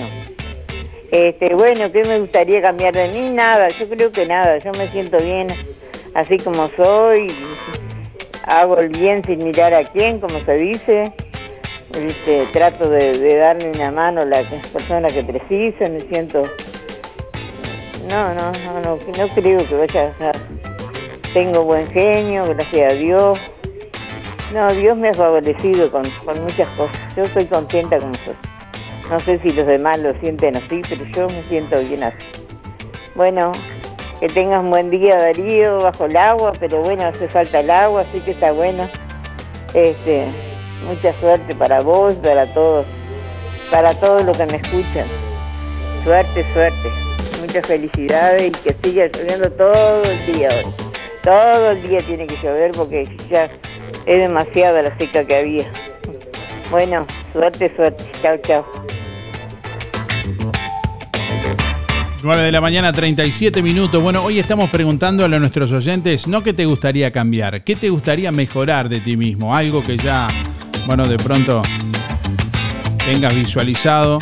Este, bueno, ¿qué me gustaría cambiar de mí? Nada, yo creo que nada, yo me siento bien así como soy, hago el bien sin mirar a quién, como se dice. Trato de, de darle una mano a las personas que precisan, me siento... No, no, no, no, no creo que vaya a... Tengo buen genio, gracias a Dios. No, Dios me ha favorecido con, con muchas cosas. Yo estoy contenta como soy. No sé si los demás lo sienten así, pero yo me siento bien así. Bueno, que tengas un buen día, Darío, bajo el agua, pero bueno, hace falta el agua, así que está bueno. Este, mucha suerte para vos, para todos, para todos los que me escuchan. Suerte, suerte. Muchas felicidades y que siga lloviendo todo el día hoy. Todo el día tiene que llover porque ya es demasiada la seca que había. Bueno, suerte, suerte. Chao, chao. 9 de la mañana, 37 minutos. Bueno, hoy estamos preguntándole a nuestros oyentes, no qué te gustaría cambiar, qué te gustaría mejorar de ti mismo, algo que ya, bueno, de pronto tengas visualizado.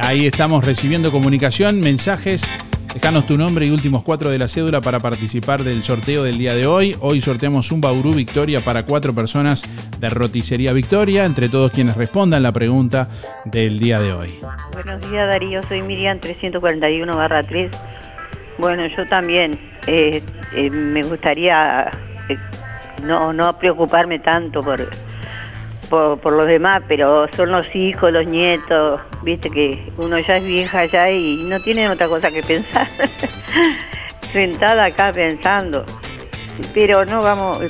Ahí estamos recibiendo comunicación, mensajes. Dejanos tu nombre y últimos cuatro de la cédula para participar del sorteo del día de hoy. Hoy sorteamos un Bauru Victoria para cuatro personas de Roticería Victoria, entre todos quienes respondan la pregunta del día de hoy. Buenos días Darío, soy Miriam 341 barra 3. Bueno, yo también eh, eh, me gustaría eh, no, no preocuparme tanto por, por, los demás, pero son los hijos, los nietos, viste que uno ya es vieja ya y no tiene otra cosa que pensar. Sentada acá pensando. Pero no vamos,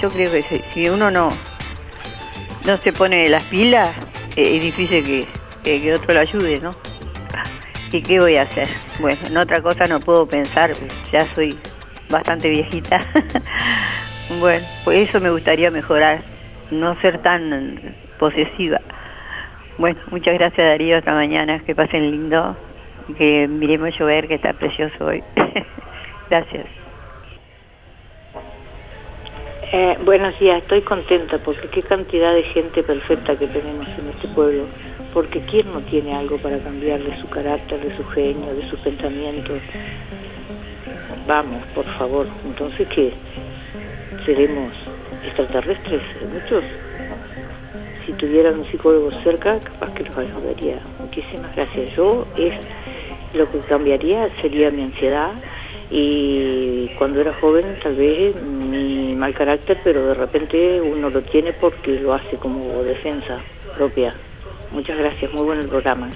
yo creo que si, uno no, no se pone las pilas, eh, es difícil que, que, otro lo ayude, ¿no? ¿Y qué voy a hacer? Bueno, en otra cosa no puedo pensar, ya soy bastante viejita. bueno, pues eso me gustaría mejorar, no ser tan posesiva. Bueno, muchas gracias Darío, hasta mañana, que pasen lindo que miremos llover, que está precioso hoy. Gracias. Eh, buenos días, estoy contenta porque qué cantidad de gente perfecta que tenemos en este pueblo. Porque ¿quién no tiene algo para cambiar de su carácter, de su genio, de sus pensamientos? Vamos, por favor. Entonces, ¿qué? ¿Seremos extraterrestres? Muchos. Si tuvieran un psicólogo cerca, capaz que los ayudaría. Muchísimas gracias. Yo es lo que cambiaría sería mi ansiedad y cuando era joven tal vez mi mal carácter, pero de repente uno lo tiene porque lo hace como defensa propia. Muchas gracias, muy bueno el programa.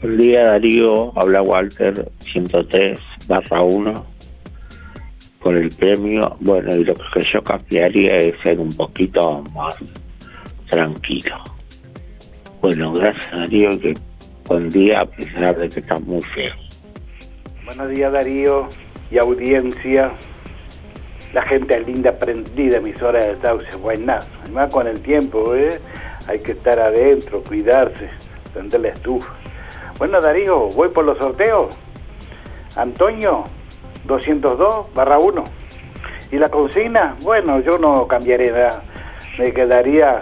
Buen día Darío, habla Walter 103 barra 1 por el premio. Bueno, y lo que yo cambiaría es ser un poquito más tranquilo. Bueno, gracias Darío, y que buen día a pesar de que está muy feo. Buenos días Darío y audiencia. La gente linda prendida emisora de Sauce, buenas. Además con el tiempo, ¿eh? Hay que estar adentro, cuidarse, prender la estufa. Bueno Darío, voy por los sorteos. Antonio, 202 barra 1. Y la consigna, bueno, yo no cambiaré nada. Me quedaría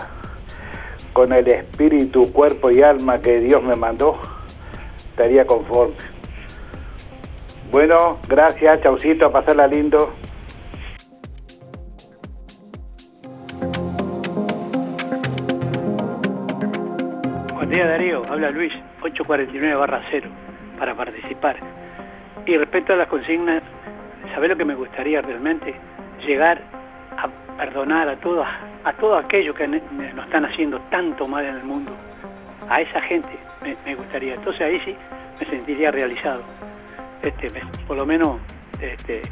con el espíritu, cuerpo y alma que Dios me mandó. Estaría conforme. Bueno, gracias, chaucito, a pasarla lindo. Buen día Darío, habla Luis, 849 barra 0, para participar. Y respecto a las consignas, ¿sabés lo que me gustaría realmente? Llegar a perdonar a todos, a todo aquello que nos están haciendo tanto mal en el mundo. A esa gente me, gustaría. Entonces ahí sí me sentiría realizado. Este, por lo menos este,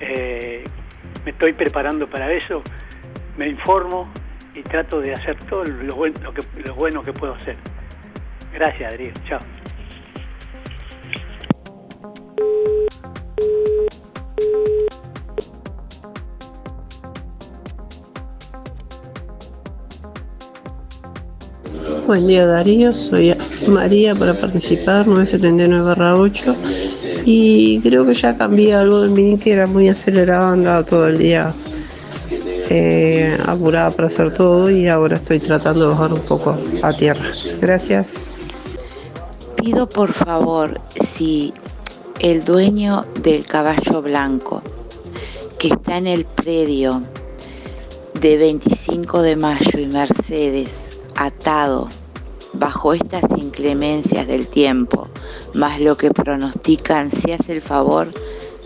eh, me estoy preparando para eso, me informo y trato de hacer todo lo, buen- lo que, lo bueno que puedo hacer. Gracias, Adrián. Chao. Buen día Darío, soy María para participar, 979-8 y creo que ya cambié algo de mí que era muy acelerada, andaba todo el día eh, apurada para hacer todo y ahora estoy tratando de bajar un poco a tierra. Gracias. Pido por favor si el dueño del caballo blanco que está en el predio de 25 de mayo y Mercedes atado bajo estas inclemencias del tiempo, más lo que pronostican, si hace el favor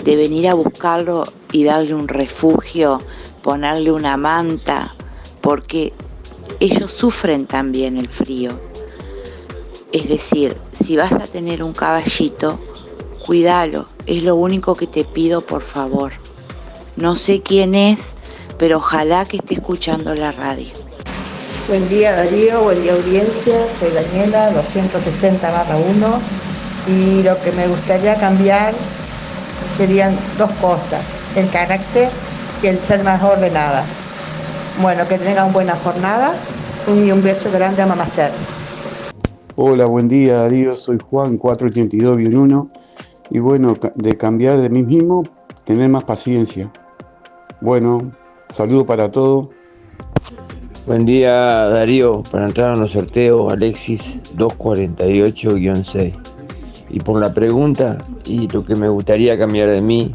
de venir a buscarlo y darle un refugio, ponerle una manta, porque ellos sufren también el frío. Es decir, si vas a tener un caballito, cuídalo, es lo único que te pido por favor. No sé quién es, pero ojalá que esté escuchando la radio. Buen día Darío, buen día audiencia, soy Daniela, 260 barra 1 y lo que me gustaría cambiar serían dos cosas, el carácter y el ser más ordenada. Bueno, que tengan buena jornada y un beso grande a Mamaster. Hola, buen día Darío, soy Juan 482-1 y bueno, de cambiar de mí mismo, tener más paciencia. Bueno, saludo para todos. Buen día Darío, para entrar en los sorteos Alexis 248-6. Y por la pregunta, y lo que me gustaría cambiar de mí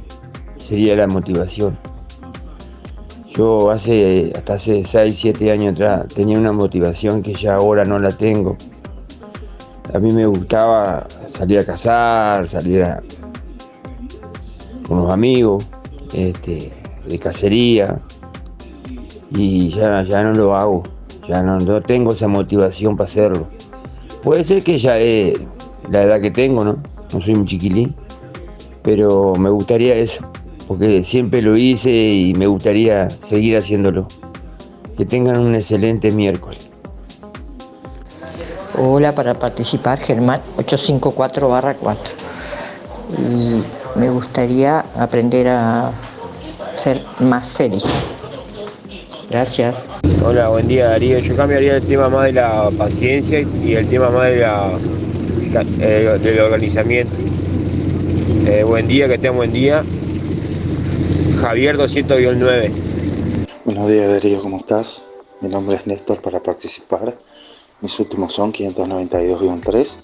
sería la motivación. Yo hace, hasta hace 6, 7 años atrás tenía una motivación que ya ahora no la tengo. A mí me gustaba salir a cazar, salir a, con los amigos, este, de cacería, y ya, ya no lo hago, ya no, no tengo esa motivación para hacerlo. Puede ser que ya es la edad que tengo, ¿no? No soy un chiquilín, pero me gustaría eso, porque siempre lo hice y me gustaría seguir haciéndolo. Que tengan un excelente miércoles. Hola, para participar Germán 854 barra 4. Y me gustaría aprender a ser más feliz. Gracias. Hola, buen día Darío. Yo cambiaría el tema más de la paciencia y el tema más de la, eh, del organizamiento. Eh, buen día, que tengan buen día. Javier 200-9. Buenos días Darío, ¿cómo estás? Mi nombre es Néstor para participar. Mis últimos son 592-3.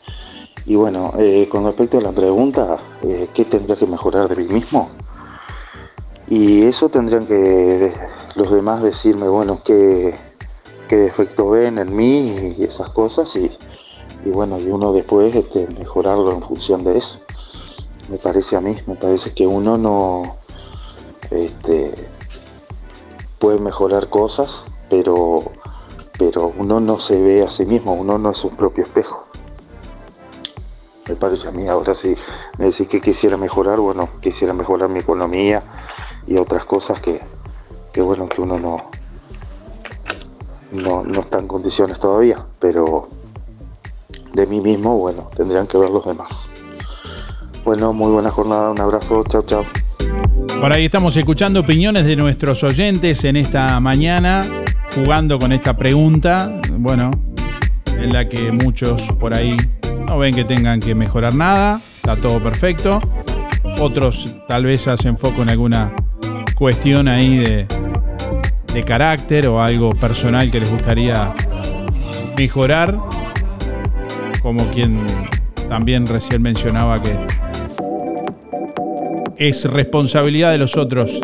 Y bueno, eh, con respecto a la pregunta, eh, ¿qué tendría que mejorar de mí mismo? Y eso tendrían que los demás decirme, bueno, qué, qué defecto ven en mí y esas cosas. Y, y bueno, y uno después este, mejorarlo en función de eso. Me parece a mí, me parece que uno no... Este, puede mejorar cosas, pero, pero uno no se ve a sí mismo, uno no es su propio espejo. Me parece a mí, ahora sí, me decís que quisiera mejorar, bueno, quisiera mejorar mi economía y otras cosas que, que bueno, que uno no, no, no está en condiciones todavía, pero de mí mismo, bueno, tendrían que ver los demás. Bueno, muy buena jornada, un abrazo, chao, chao. Por ahí estamos escuchando opiniones de nuestros oyentes en esta mañana, jugando con esta pregunta, bueno, en la que muchos por ahí no ven que tengan que mejorar nada, está todo perfecto. Otros tal vez hacen foco en alguna cuestión ahí de, de carácter o algo personal que les gustaría mejorar, como quien también recién mencionaba que es responsabilidad de los otros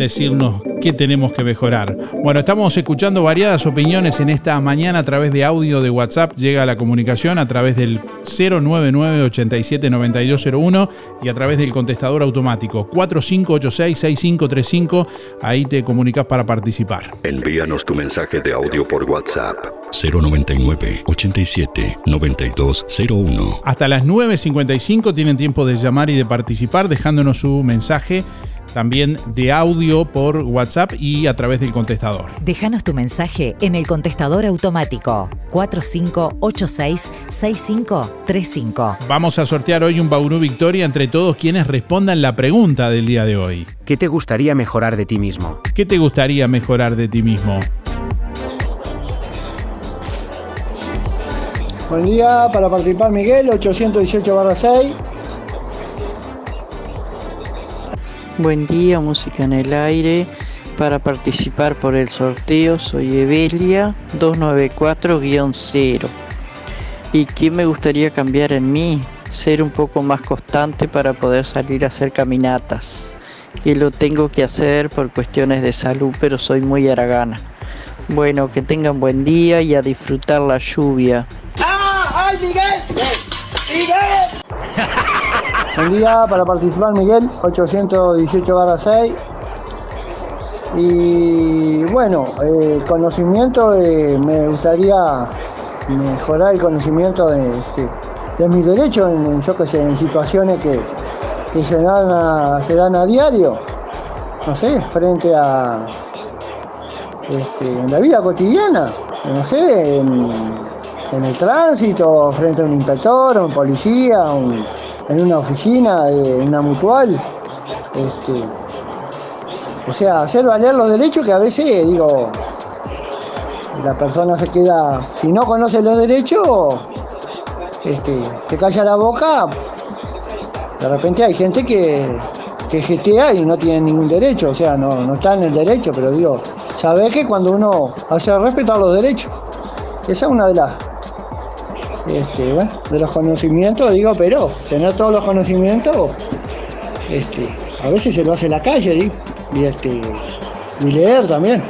decirnos qué tenemos que mejorar. Bueno, estamos escuchando variadas opiniones en esta mañana a través de audio de WhatsApp. Llega la comunicación a través del 099-879201 y a través del contestador automático 4586-6535. Ahí te comunicas para participar. Envíanos tu mensaje de audio por WhatsApp 099 87 9201. Hasta las 9.55 tienen tiempo de llamar y de participar dejándonos su mensaje también de audio por WhatsApp y a través del contestador. Déjanos tu mensaje en el contestador automático 4586-6535. Vamos a sortear hoy un Bauru Victoria entre todos quienes respondan la pregunta del día de hoy. ¿Qué te gustaría mejorar de ti mismo? ¿Qué te gustaría mejorar de ti mismo? Buen día, para participar Miguel, 818 6. Buen día, música en el aire. Para participar por el sorteo soy Evelia 294-0. ¿Y qué me gustaría cambiar en mí? Ser un poco más constante para poder salir a hacer caminatas. Y lo tengo que hacer por cuestiones de salud, pero soy muy aragana. Bueno, que tengan buen día y a disfrutar la lluvia. ¡Ah! ¡Ay, Miguel! ¡Miguel! Buen día, para participar Miguel, 818 6. Y bueno, eh, conocimiento, eh, me gustaría mejorar el conocimiento de, este, mis derechos, en, yo que sé, en situaciones que, se, dan a, diario, no sé, frente a este, la vida cotidiana, no sé, en, el tránsito, frente a un inspector, a un policía, un, en una oficina, en una mutual. Este, o sea, hacer valer los derechos que a veces, digo, la persona se queda, si no conoce los derechos, este, te calla la boca. De repente hay gente que, que gestea y no tiene ningún derecho, o sea, no, no está en el derecho, pero digo, saber que cuando uno hace respetar los derechos, esa es una de las este, bueno, de los conocimientos, digo, pero tener todos los conocimientos, este, a veces se lo hace en la calle, digo, y, este, y leer también.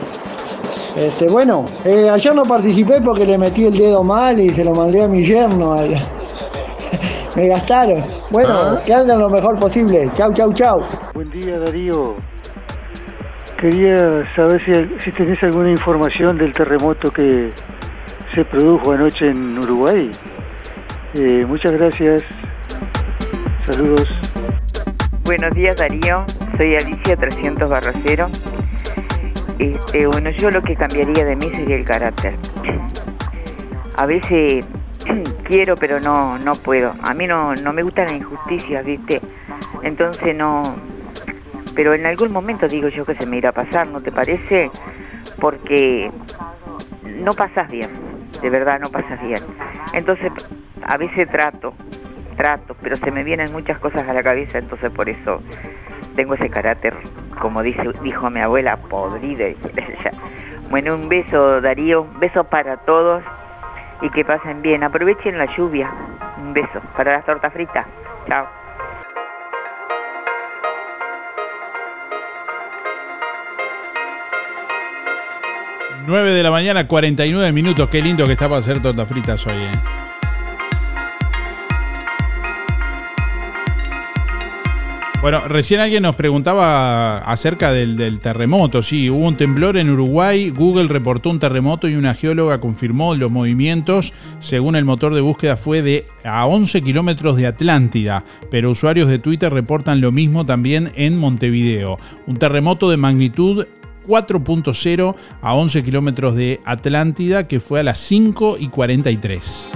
Este, bueno, eh, ayer no participé porque le metí el dedo mal y se lo mandé a mi yerno. al- Me gastaron. Bueno, que anden lo mejor posible. Chau, chau, chau. Buen día Darío. Quería saber si, si tenés alguna información del terremoto que se produjo anoche en Uruguay. Eh, muchas gracias. Saludos. Buenos días Darío, soy Alicia 300 barra 0. Este, bueno, yo lo que cambiaría de mí sería el carácter. A veces quiero pero no, no puedo. A mí no, no me gustan las injusticias, ¿viste? Entonces no... Pero en algún momento digo yo que se me irá a pasar, ¿no te parece? Porque no pasas bien, de verdad no pasas bien. Entonces a veces trato, trato, pero se me vienen muchas cosas a la cabeza, entonces por eso tengo ese carácter, como dice, dijo mi abuela, podrida. Bueno, un beso Darío, un beso para todos y que pasen bien. Aprovechen la lluvia. Un beso para las tortas fritas. Chao. 9 de la mañana, 49 minutos. Qué lindo que está para hacer tortas fritas hoy, ¿eh? Bueno, recién alguien nos preguntaba acerca del, terremoto. Sí, hubo un temblor en Uruguay, Google reportó un terremoto y una geóloga confirmó los movimientos. Según el motor de búsqueda fue de a 11 kilómetros de Atlántida, pero usuarios de Twitter reportan lo mismo también en Montevideo. Un terremoto de magnitud 4.0 a 11 kilómetros de Atlántida que fue a las 5 y 43.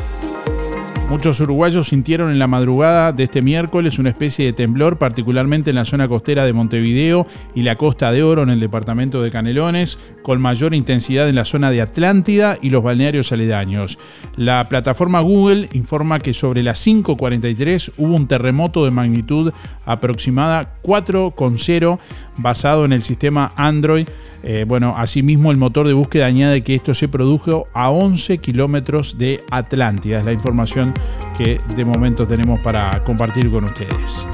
Muchos uruguayos sintieron en la madrugada de este miércoles una especie de temblor, particularmente en la zona costera de Montevideo y la Costa de Oro en el departamento de Canelones, con mayor intensidad en la zona de Atlántida y los balnearios aledaños. La plataforma Google informa que sobre las 5.43 hubo un terremoto de magnitud aproximada 4,0 basado en el sistema Android eh, bueno, asimismo el motor de búsqueda añade que esto se produjo a 11 kilómetros de Atlántida. Es la información que de momento tenemos para compartir con ustedes.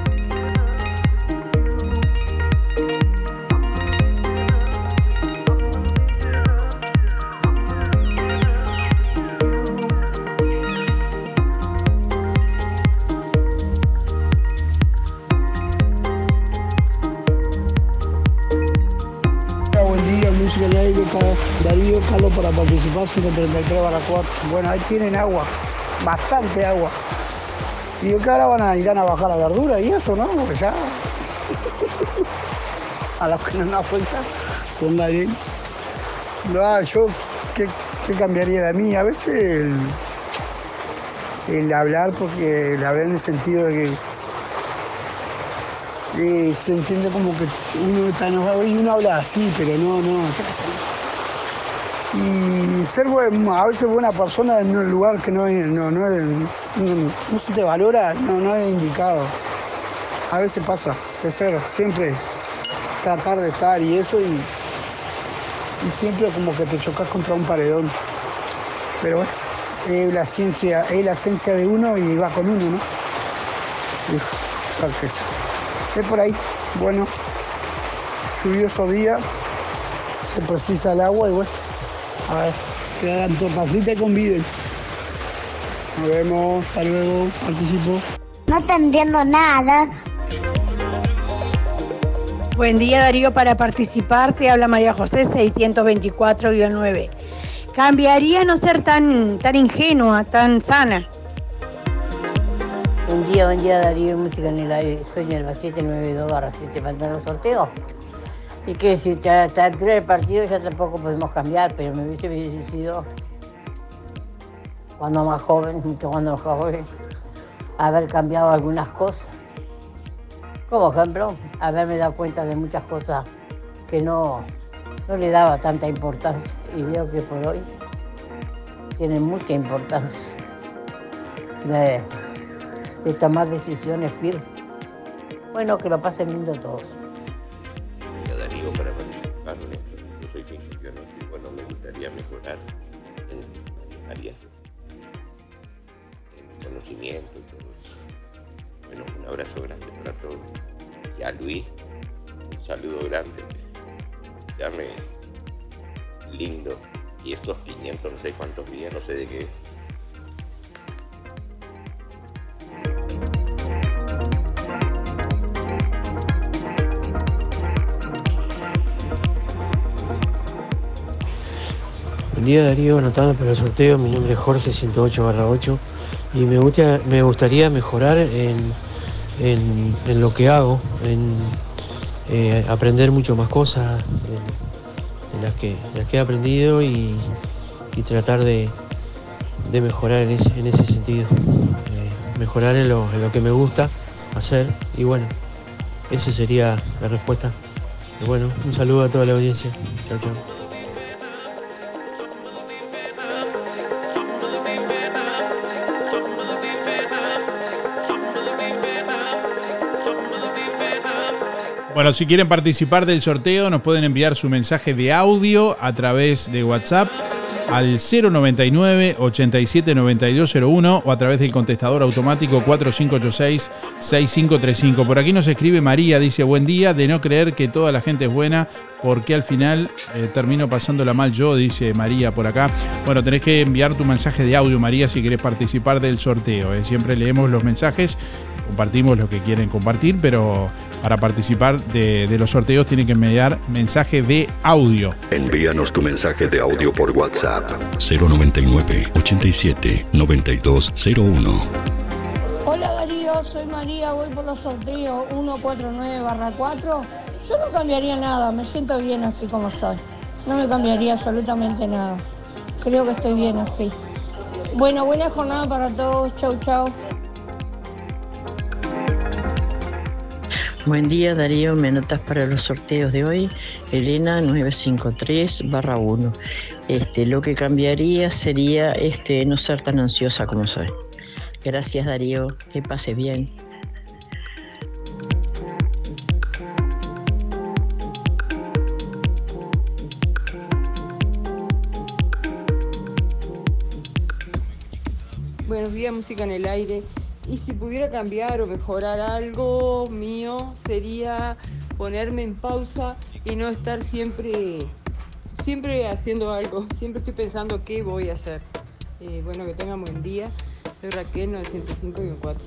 Para participar 133 barra 4. Bueno, ahí tienen agua, bastante agua. Y que ahora van a ir a bajar la verdura y eso, ¿no? Porque ya. a la que no nos cuenta, póngale. No, yo, ¿qué, cambiaría de mí? A veces el, el hablar, porque el hablar en el sentido de que se entiende como que uno está enojado y uno habla así, pero no, no, Y ser a veces buena persona en un lugar que no, no, no, se te valora, no, no es indicado. A veces pasa de ser siempre tratar de estar y eso y, siempre como que te chocas contra un paredón. Pero bueno, es la ciencia, es la esencia de uno y va con uno, ¿no? Es por ahí. Bueno, lluvioso día, se precisa el agua y bueno, a ver, que hagan torta frita y conviven. Nos vemos, hasta luego, participo. No te entiendo nada. Buen día Darío, para participar te habla María José 624-9. Cambiaría no ser tan, tan ingenua, tan sana. Buen día, buen día Darío, música en el aire. Soy el 792 barra 7 faltan los sorteos. Y que si hasta el del partido ya tampoco podemos cambiar, pero me hubiese sido cuando más joven, mucho cuando más joven, haber cambiado algunas cosas. Como ejemplo, haberme dado cuenta de muchas cosas que no, no le daba tanta importancia y veo que por hoy tienen mucha importancia de tomar decisiones firmes. Bueno, que lo pasen lindo todos. Estos 500, no sé cuántos días, no sé de qué. Buen día Darío, anotando para el sorteo, mi nombre es Jorge 108 8 y me, gusta, me gustaría mejorar en, en, lo que hago, en eh, aprender mucho más cosas las, que, las que he aprendido y, tratar de, mejorar en ese, en ese sentido, eh, mejorar en lo, en lo que me gusta hacer y bueno, esa sería la respuesta. Y bueno, un saludo a toda la audiencia. Chao, chao. Bueno, si quieren participar del sorteo, nos pueden enviar su mensaje de audio a través de WhatsApp al 099 879201 o a través del contestador automático 4586 6535. Por aquí nos escribe María, dice buen día, de no creer que toda la gente es buena, porque al final eh, termino pasándola mal yo, dice María por acá. Bueno, tenés que enviar tu mensaje de audio, María, si querés participar del sorteo. eh. Siempre leemos los mensajes, compartimos lo que quieren compartir, pero para participar de, de los sorteos tienen que enviar mensaje de audio. Envíanos tu mensaje de audio por WhatsApp 099 87 9201. Hola Darío, soy María, voy por los sorteos 149 4. Yo no cambiaría nada, me siento bien así como soy. No me cambiaría absolutamente nada. Creo que estoy bien así. Bueno, buena jornada para todos. Chau, chau. Buen día Darío, me notas para los sorteos de hoy. Elena 953 barra 1. Este, lo que cambiaría sería este, no ser tan ansiosa como soy. Gracias Darío, que pase bien. Buenos días, música en el aire. Y si pudiera cambiar o mejorar algo mío sería ponerme en pausa y no estar siempre, siempre haciendo algo. Siempre estoy pensando qué voy a hacer. Eh, bueno, que tengan buen día. Soy Raquel 905 4.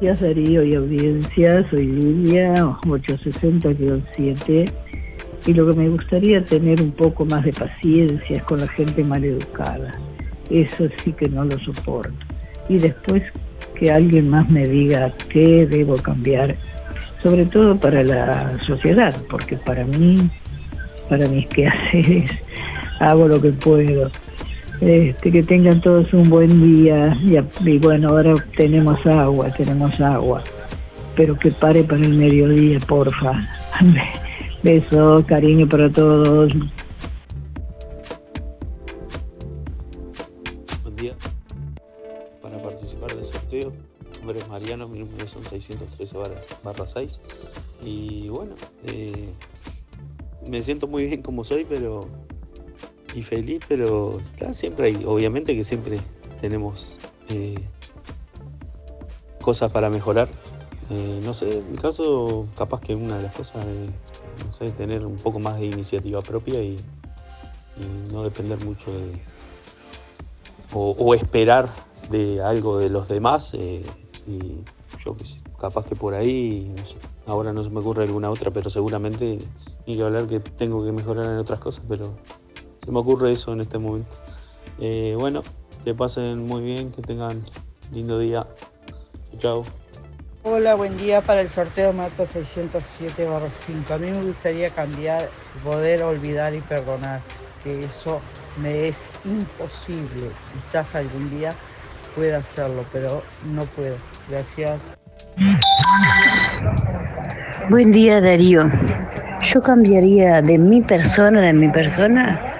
Días Darío y audiencia, soy Lidia, 860-7 y lo que me gustaría tener un poco más de paciencia es con la gente mal educada. Eso sí que no lo soporto. Y después que alguien más me diga qué debo cambiar, sobre todo para la sociedad, porque para mí, para mis quehaceres, hago lo que puedo. Este, que tengan todos un buen día y bueno, ahora tenemos agua, tenemos agua, pero que pare para el mediodía, porfa. Besos, cariño para todos. Buen día. Para participar del sorteo, mi nombre es Mariano, mi número son 613 barra, barra 6. Y bueno, eh, me siento muy bien como soy, pero. y feliz, pero está siempre hay, obviamente que siempre tenemos eh, cosas para mejorar. Eh, no sé, en mi caso, capaz que una de las cosas tener un poco más de iniciativa propia y, no depender mucho de, o, esperar de algo de los demás. eh, y yo sé, capaz que por ahí, no sé, ahora no se me ocurre alguna otra, pero seguramente ni que hablar que tengo que mejorar en otras cosas, pero se me ocurre eso en este momento. Eh, bueno, que pasen muy bien, que tengan lindo día. Chao. Hola, buen día para el sorteo Marco 607 5. A mí me gustaría cambiar, poder olvidar y perdonar, que eso me es imposible. Quizás algún día pueda hacerlo, pero no puedo. Gracias. Buen día Darío. Yo cambiaría de mi persona, de mi persona.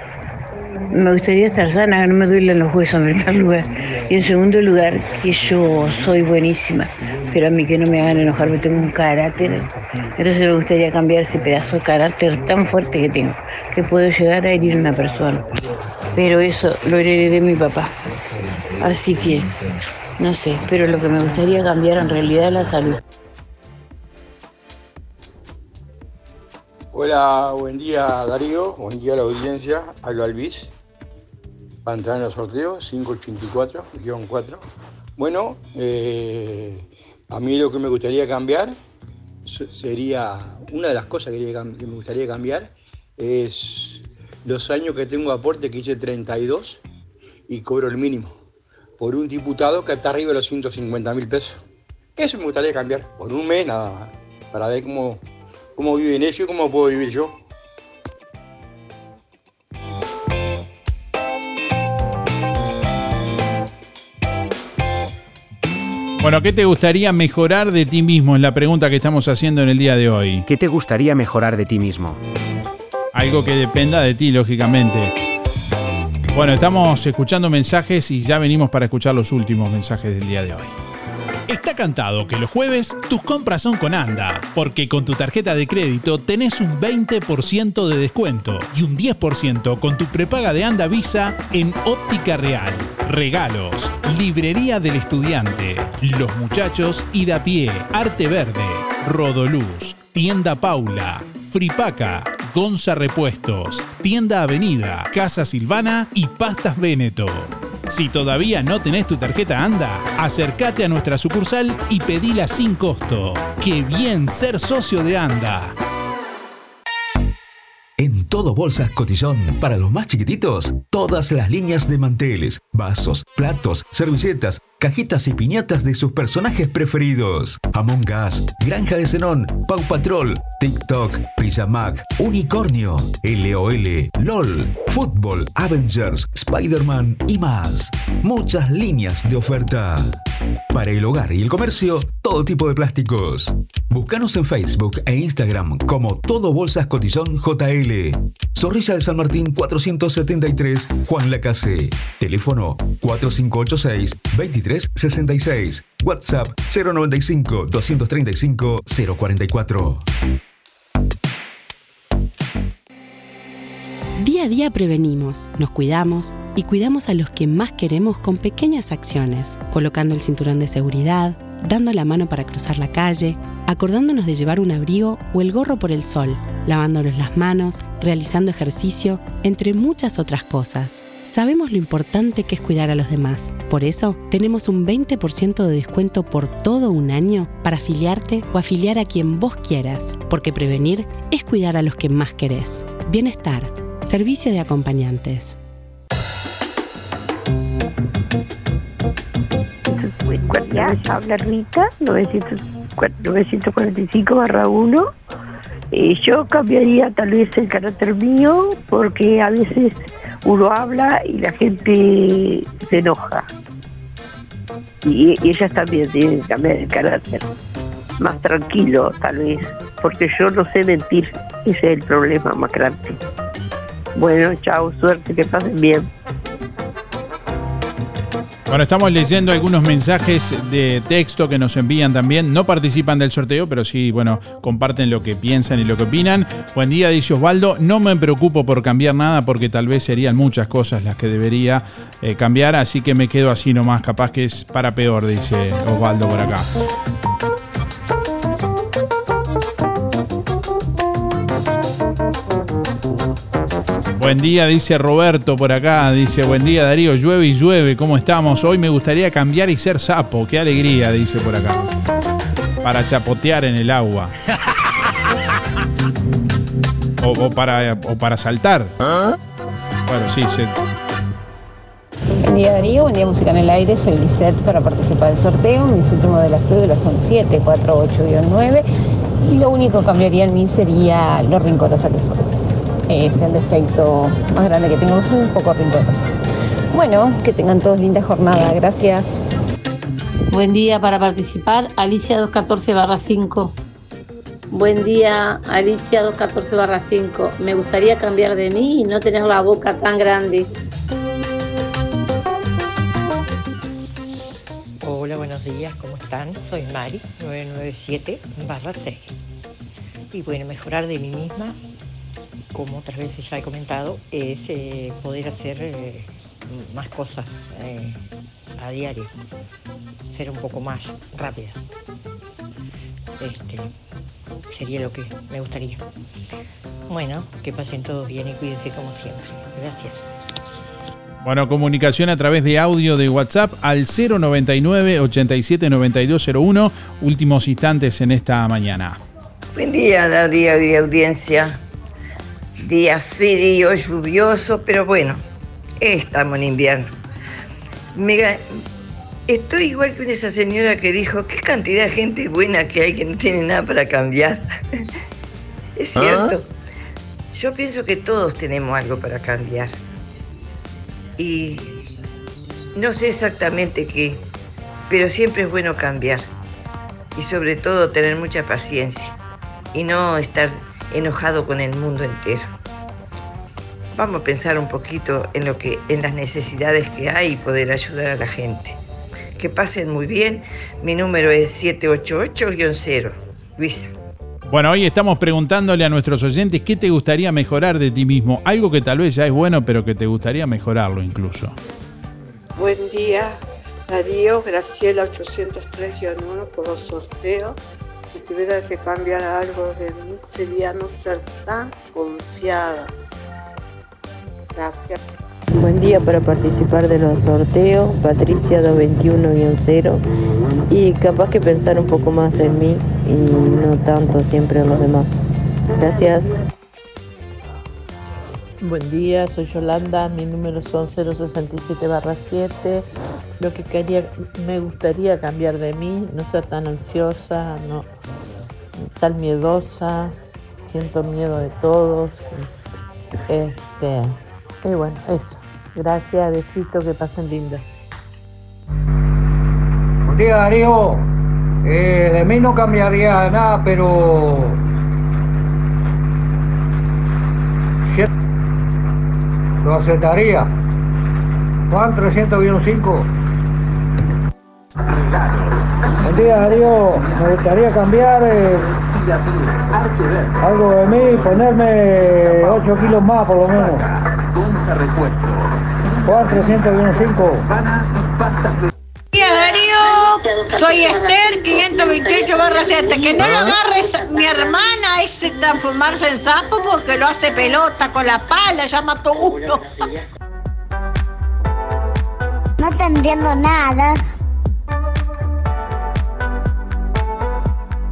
Me gustaría estar sana, no me duelen los huesos en primer lugar. Y en segundo lugar, que yo soy buenísima, pero a mí que no me hagan enojar, porque tengo un carácter. Entonces me gustaría cambiar ese pedazo de carácter tan fuerte que tengo, que puedo llegar a herir a una persona. Pero eso lo heredé de mi papá. Así que, no sé, pero lo que me gustaría cambiar en realidad es la salud. Hola, buen día Darío, buen día a la audiencia, hablo Alvis. Va a entrar en el sorteo 584-4. Bueno, eh, a mí lo que me gustaría cambiar se- sería, una de las cosas que me gustaría cambiar es los años que tengo aporte, que hice 32 y cobro el mínimo, por un diputado que está arriba de los 150 mil pesos. Eso me gustaría cambiar, por un mes nada más, para ver cómo, cómo viven ellos y cómo puedo vivir yo. Bueno, ¿qué te gustaría mejorar de ti mismo? Es la pregunta que estamos haciendo en el día de hoy. ¿Qué te gustaría mejorar de ti mismo? Algo que dependa de ti, lógicamente. Bueno, estamos escuchando mensajes y ya venimos para escuchar los últimos mensajes del día de hoy. Está cantado que los jueves tus compras son con ANDA, porque con tu tarjeta de crédito tenés un 20% de descuento y un 10% con tu prepaga de ANDA Visa en Óptica Real. Regalos, Librería del Estudiante, Los Muchachos y da pie, Arte Verde, Rodoluz, Tienda Paula, Fripaca, Gonza Repuestos, Tienda Avenida, Casa Silvana y Pastas Veneto. Si todavía no tenés tu tarjeta ANDA, acércate a nuestra sucursal y pedila sin costo. ¡Qué bien ser socio de ANDA! En todo Bolsas Cotillón, para los más chiquititos, todas las líneas de manteles, vasos, platos, servilletas, cajitas y piñatas de sus personajes preferidos. Among Us, Granja de Zenón, Pau Patrol, TikTok, Pijamac, Unicornio, LOL, LOL, Fútbol, Avengers, Spider-Man y más. Muchas líneas de oferta. Para el hogar y el comercio, todo tipo de plásticos. Búscanos en Facebook e Instagram como Todo Bolsas Cotillón JL. Zorrilla de San Martín 473, Juan Lacase. Teléfono 4586-2366. WhatsApp 095-235-044. Día a día prevenimos, nos cuidamos y cuidamos a los que más queremos con pequeñas acciones, colocando el cinturón de seguridad, dando la mano para cruzar la calle, acordándonos de llevar un abrigo o el gorro por el sol, lavándonos las manos, realizando ejercicio, entre muchas otras cosas. Sabemos lo importante que es cuidar a los demás. Por eso, tenemos un 20% de descuento por todo un año para afiliarte o afiliar a quien vos quieras, porque prevenir es cuidar a los que más querés. Bienestar, servicio de acompañantes. Ya habla Rita, 945 barra 1. Yo cambiaría tal vez el carácter mío porque a veces uno habla y la gente se enoja. Y, y ellas también tienen que cambiar el carácter. Más tranquilo tal vez, porque yo no sé mentir. Ese es el problema más grande. Bueno, chao, suerte, que pasen bien. Bueno, estamos leyendo algunos mensajes de texto que nos envían también. No participan del sorteo, pero sí, bueno, comparten lo que piensan y lo que opinan. Buen día, dice Osvaldo. No me preocupo por cambiar nada porque tal vez serían muchas cosas las que debería eh, cambiar, así que me quedo así nomás. Capaz que es para peor, dice Osvaldo por acá. Buen día, dice Roberto por acá. Dice, buen día Darío, llueve y llueve, ¿cómo estamos? Hoy me gustaría cambiar y ser sapo. Qué alegría, dice por acá. Para chapotear en el agua. O, para, o para saltar. Bueno, sí, se- Buen día Darío, buen día Música en el Aire, soy Lisette para participar del sorteo. Mis últimos de las cédulas son 748-9 y lo único que cambiaría en mí sería lo rincorosa que soy. Es el defecto más grande que tengo, soy un poco rincorosa. Bueno, que tengan todos linda jornada, gracias. Buen día para participar, Alicia 214 barra 5. Buen día, Alicia 214 barra 5. Me gustaría cambiar de mí y no tener la boca tan grande. Hola, buenos días, ¿cómo están? Soy Mari, 997 barra 6. Y bueno, mejorar de mí misma, como otras veces ya he comentado, es eh, poder hacer eh, más cosas eh, a diario, ser un poco más rápida. Este, sería lo que me gustaría. Bueno, que pasen todos bien y cuídense como siempre. Gracias. Bueno, comunicación a través de audio de WhatsApp al 099 87 9201. Últimos instantes en esta mañana. Buen día, Darío y audiencia. Día frío, lluvioso, pero bueno, estamos en invierno. Mira, estoy igual que esa señora que dijo, qué cantidad de gente buena que hay que no tiene nada para cambiar. es cierto. Yo pienso que todos tenemos algo para cambiar. Y no sé exactamente qué, pero siempre es bueno cambiar. Y sobre todo tener mucha paciencia y no estar enojado con el mundo entero. Vamos a pensar un poquito en lo que, en las necesidades que hay y poder ayudar a la gente. Que pasen muy bien. Mi número es 788-0. Luisa. Bueno, hoy estamos preguntándole a nuestros oyentes qué te gustaría mejorar de ti mismo. Algo que tal vez ya es bueno, pero que te gustaría mejorarlo incluso. Buen día, Darío, Graciela 803-1 por los sorteos. Si tuviera que cambiar algo de mí sería no ser tan confiada. Gracias. Buen día para participar de los sorteos, Patricia 221-0 y capaz que pensar un poco más en mí y no tanto siempre en los demás. Gracias. Buen día, soy Yolanda, mi número son 067-7. Lo que quería, me gustaría cambiar de mí, no ser tan ansiosa, no tan miedosa, siento miedo de todos. Este, y bueno, eso. Gracias, besito, que pasen lindo. Buen día, Darío. Eh, de mí no cambiaría nada, pero. Lo aceptaría. Juan 300-5. Buen día, Darío. Me gustaría cambiar eh, algo de mí, ponerme 8 kilos más por lo menos. Juan 300-5. Hola Darío, soy Esther 528 barra 7. Que no lo agarres mi hermana ese transformarse en sapo porque lo hace pelota con la pala, ya mató uno. No te entiendo nada.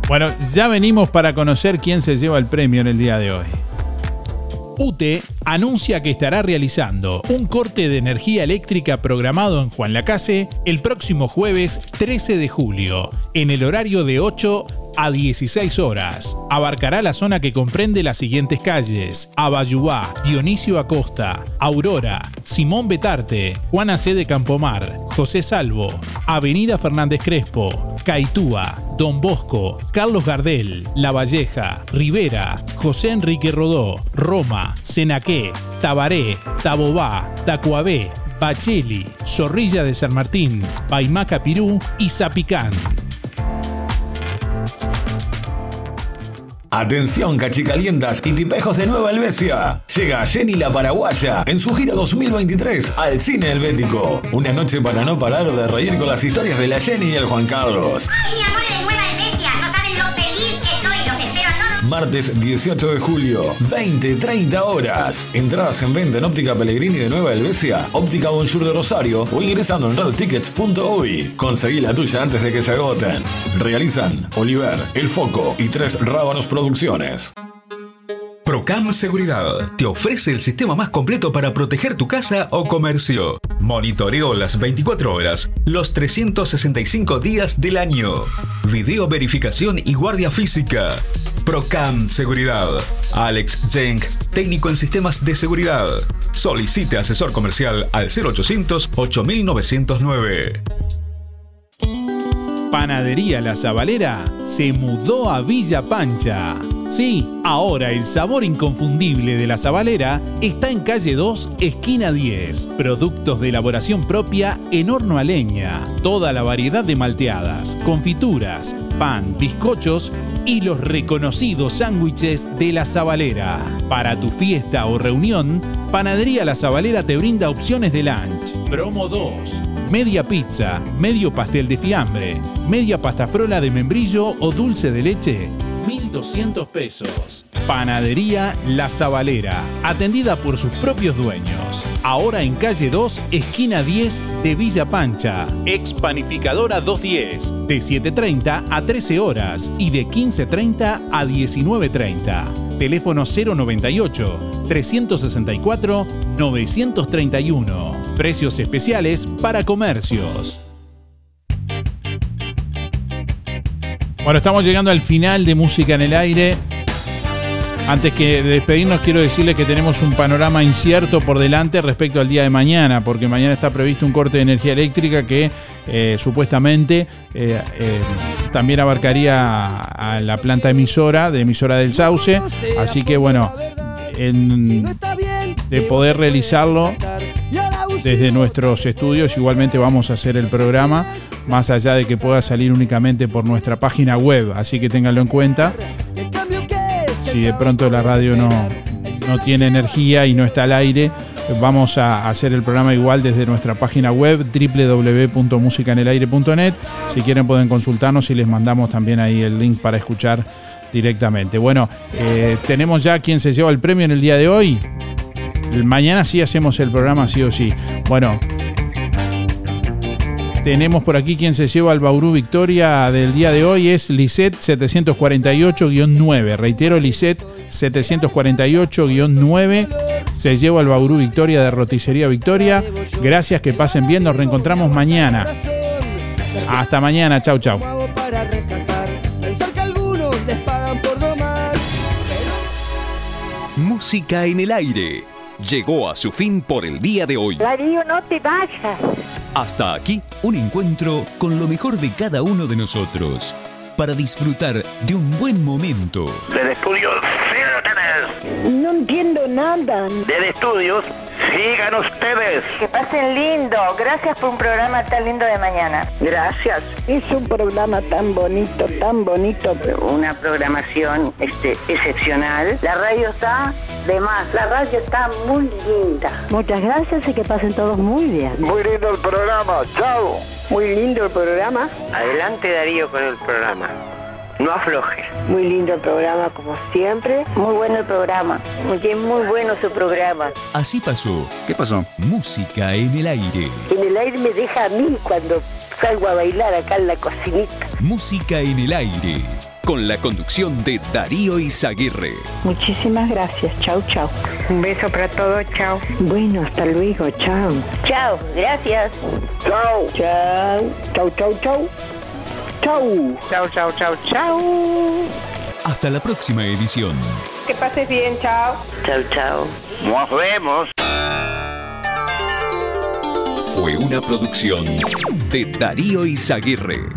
Bueno, ya venimos para conocer quién se lleva el premio en el día de hoy. UTE anuncia que estará realizando un corte de energía eléctrica programado en Juan Lacase el próximo jueves 13 de julio, en el horario de 8 a 16 horas. Abarcará la zona que comprende las siguientes calles: Abayubá, Dionisio Acosta, Aurora, Simón Betarte, Juana C. de Campomar, José Salvo, Avenida Fernández Crespo, Caitúa, Don Bosco, Carlos Gardel, La Valleja, Rivera, José Enrique Rodó, Roma, Senaqué, Tabaré, Tabobá, Tacuabé, Bacheli, Zorrilla de San Martín, Paimaca Pirú y Zapicán. Atención cachicalientas y tipejos de Nueva Helvecia. Llega Jenny la Paraguaya en su gira 2023 al Cine Helvético. Una noche para no parar de reír con las historias de la Jenny y el Juan Carlos. ¡Ay, Martes 18 de julio, 20-30 horas. Entradas en venta en Óptica Pellegrini de Nueva Helvecia, Óptica Bonjour de Rosario o ingresando en redtickets.uy. Conseguí la tuya antes de que se agoten. Realizan Oliver, El Foco y Tres Rábanos Producciones. Procam Seguridad te ofrece el sistema más completo para proteger tu casa o comercio. Monitoreo las 24 horas, los 365 días del año. Video verificación y guardia física. Procam Seguridad. Alex Jenk, técnico en sistemas de seguridad. Solicite asesor comercial al 0800 8909. Panadería La Zabalera se mudó a Villa Pancha. Sí, ahora el sabor inconfundible de La Zabalera está en calle 2, esquina 10. Productos de elaboración propia en horno a leña. Toda la variedad de malteadas, confituras, pan, bizcochos y los reconocidos sándwiches de La Zabalera. Para tu fiesta o reunión, Panadería La Zabalera te brinda opciones de lunch. Promo 2. Media pizza, medio pastel de fiambre, media pasta frola de membrillo o dulce de leche, 1.200 pesos. Panadería La Zabalera, atendida por sus propios dueños. Ahora en calle 2, esquina 10 de Villa Pancha. Ex Panificadora 210, de 7.30 a 13 horas y de 15.30 a 19.30. Teléfono 098 364 931. Precios especiales para comercios. Bueno, estamos llegando al final de Música en el Aire. Antes que de despedirnos, quiero decirles que tenemos un panorama incierto por delante respecto al día de mañana, porque mañana está previsto un corte de energía eléctrica que eh, supuestamente eh, eh, también abarcaría a la planta emisora de emisora del Sauce. Así que bueno, en, de poder realizarlo desde nuestros estudios. Igualmente vamos a hacer el programa, más allá de que pueda salir únicamente por nuestra página web, así que ténganlo en cuenta. Si de pronto la radio no, no tiene energía y no está al aire, vamos a hacer el programa igual desde nuestra página web www.musicanelaire.net. Si quieren pueden consultarnos y les mandamos también ahí el link para escuchar directamente. Bueno, eh, tenemos ya quien se lleva el premio en el día de hoy. Mañana sí hacemos el programa, sí o sí. Bueno, tenemos por aquí quien se lleva el Bauru Victoria del día de hoy. Es Lisset 748-9. Reitero, Lisset 748-9. Se lleva el Bauru Victoria de Roticería Victoria. Gracias, que pasen bien. Nos reencontramos mañana. Hasta mañana. Chau, chau. Música en el aire. Llegó a su fin por el día de hoy. Darío, no te vayas. Hasta aquí, un encuentro con lo mejor de cada uno de nosotros. Para disfrutar de un buen momento. Del estudio, sí lo tenés. No entiendo nada. Del estudios, sigan ustedes. Que pasen lindo. Gracias por un programa tan lindo de mañana. Gracias. Es un programa tan bonito, tan bonito. Una programación este, excepcional. La radio está de más. La radio está muy linda. Muchas gracias y que pasen todos muy bien. Muy lindo el programa. Chao. Muy lindo el programa. Adelante Darío con el programa. No aflojes. Muy lindo el programa como siempre. Muy bueno el programa. Muy, muy bueno su programa. Así pasó. ¿Qué pasó? Música en el aire. En el aire me deja a mí cuando salgo a bailar acá en la cocinita. Música en el aire. Con la conducción de Darío Izaguirre. Muchísimas gracias. Chau, chau. Un beso para todos. Chau. Bueno, hasta luego. Chau. Chau. Gracias. Chau. Chau. Chau, chau, chau. Chau. Chau, chau, chau, chau. Hasta la próxima edición. Que pases bien. Chau. Chau, chau. Nos vemos. Fue una producción de Darío Izaguirre.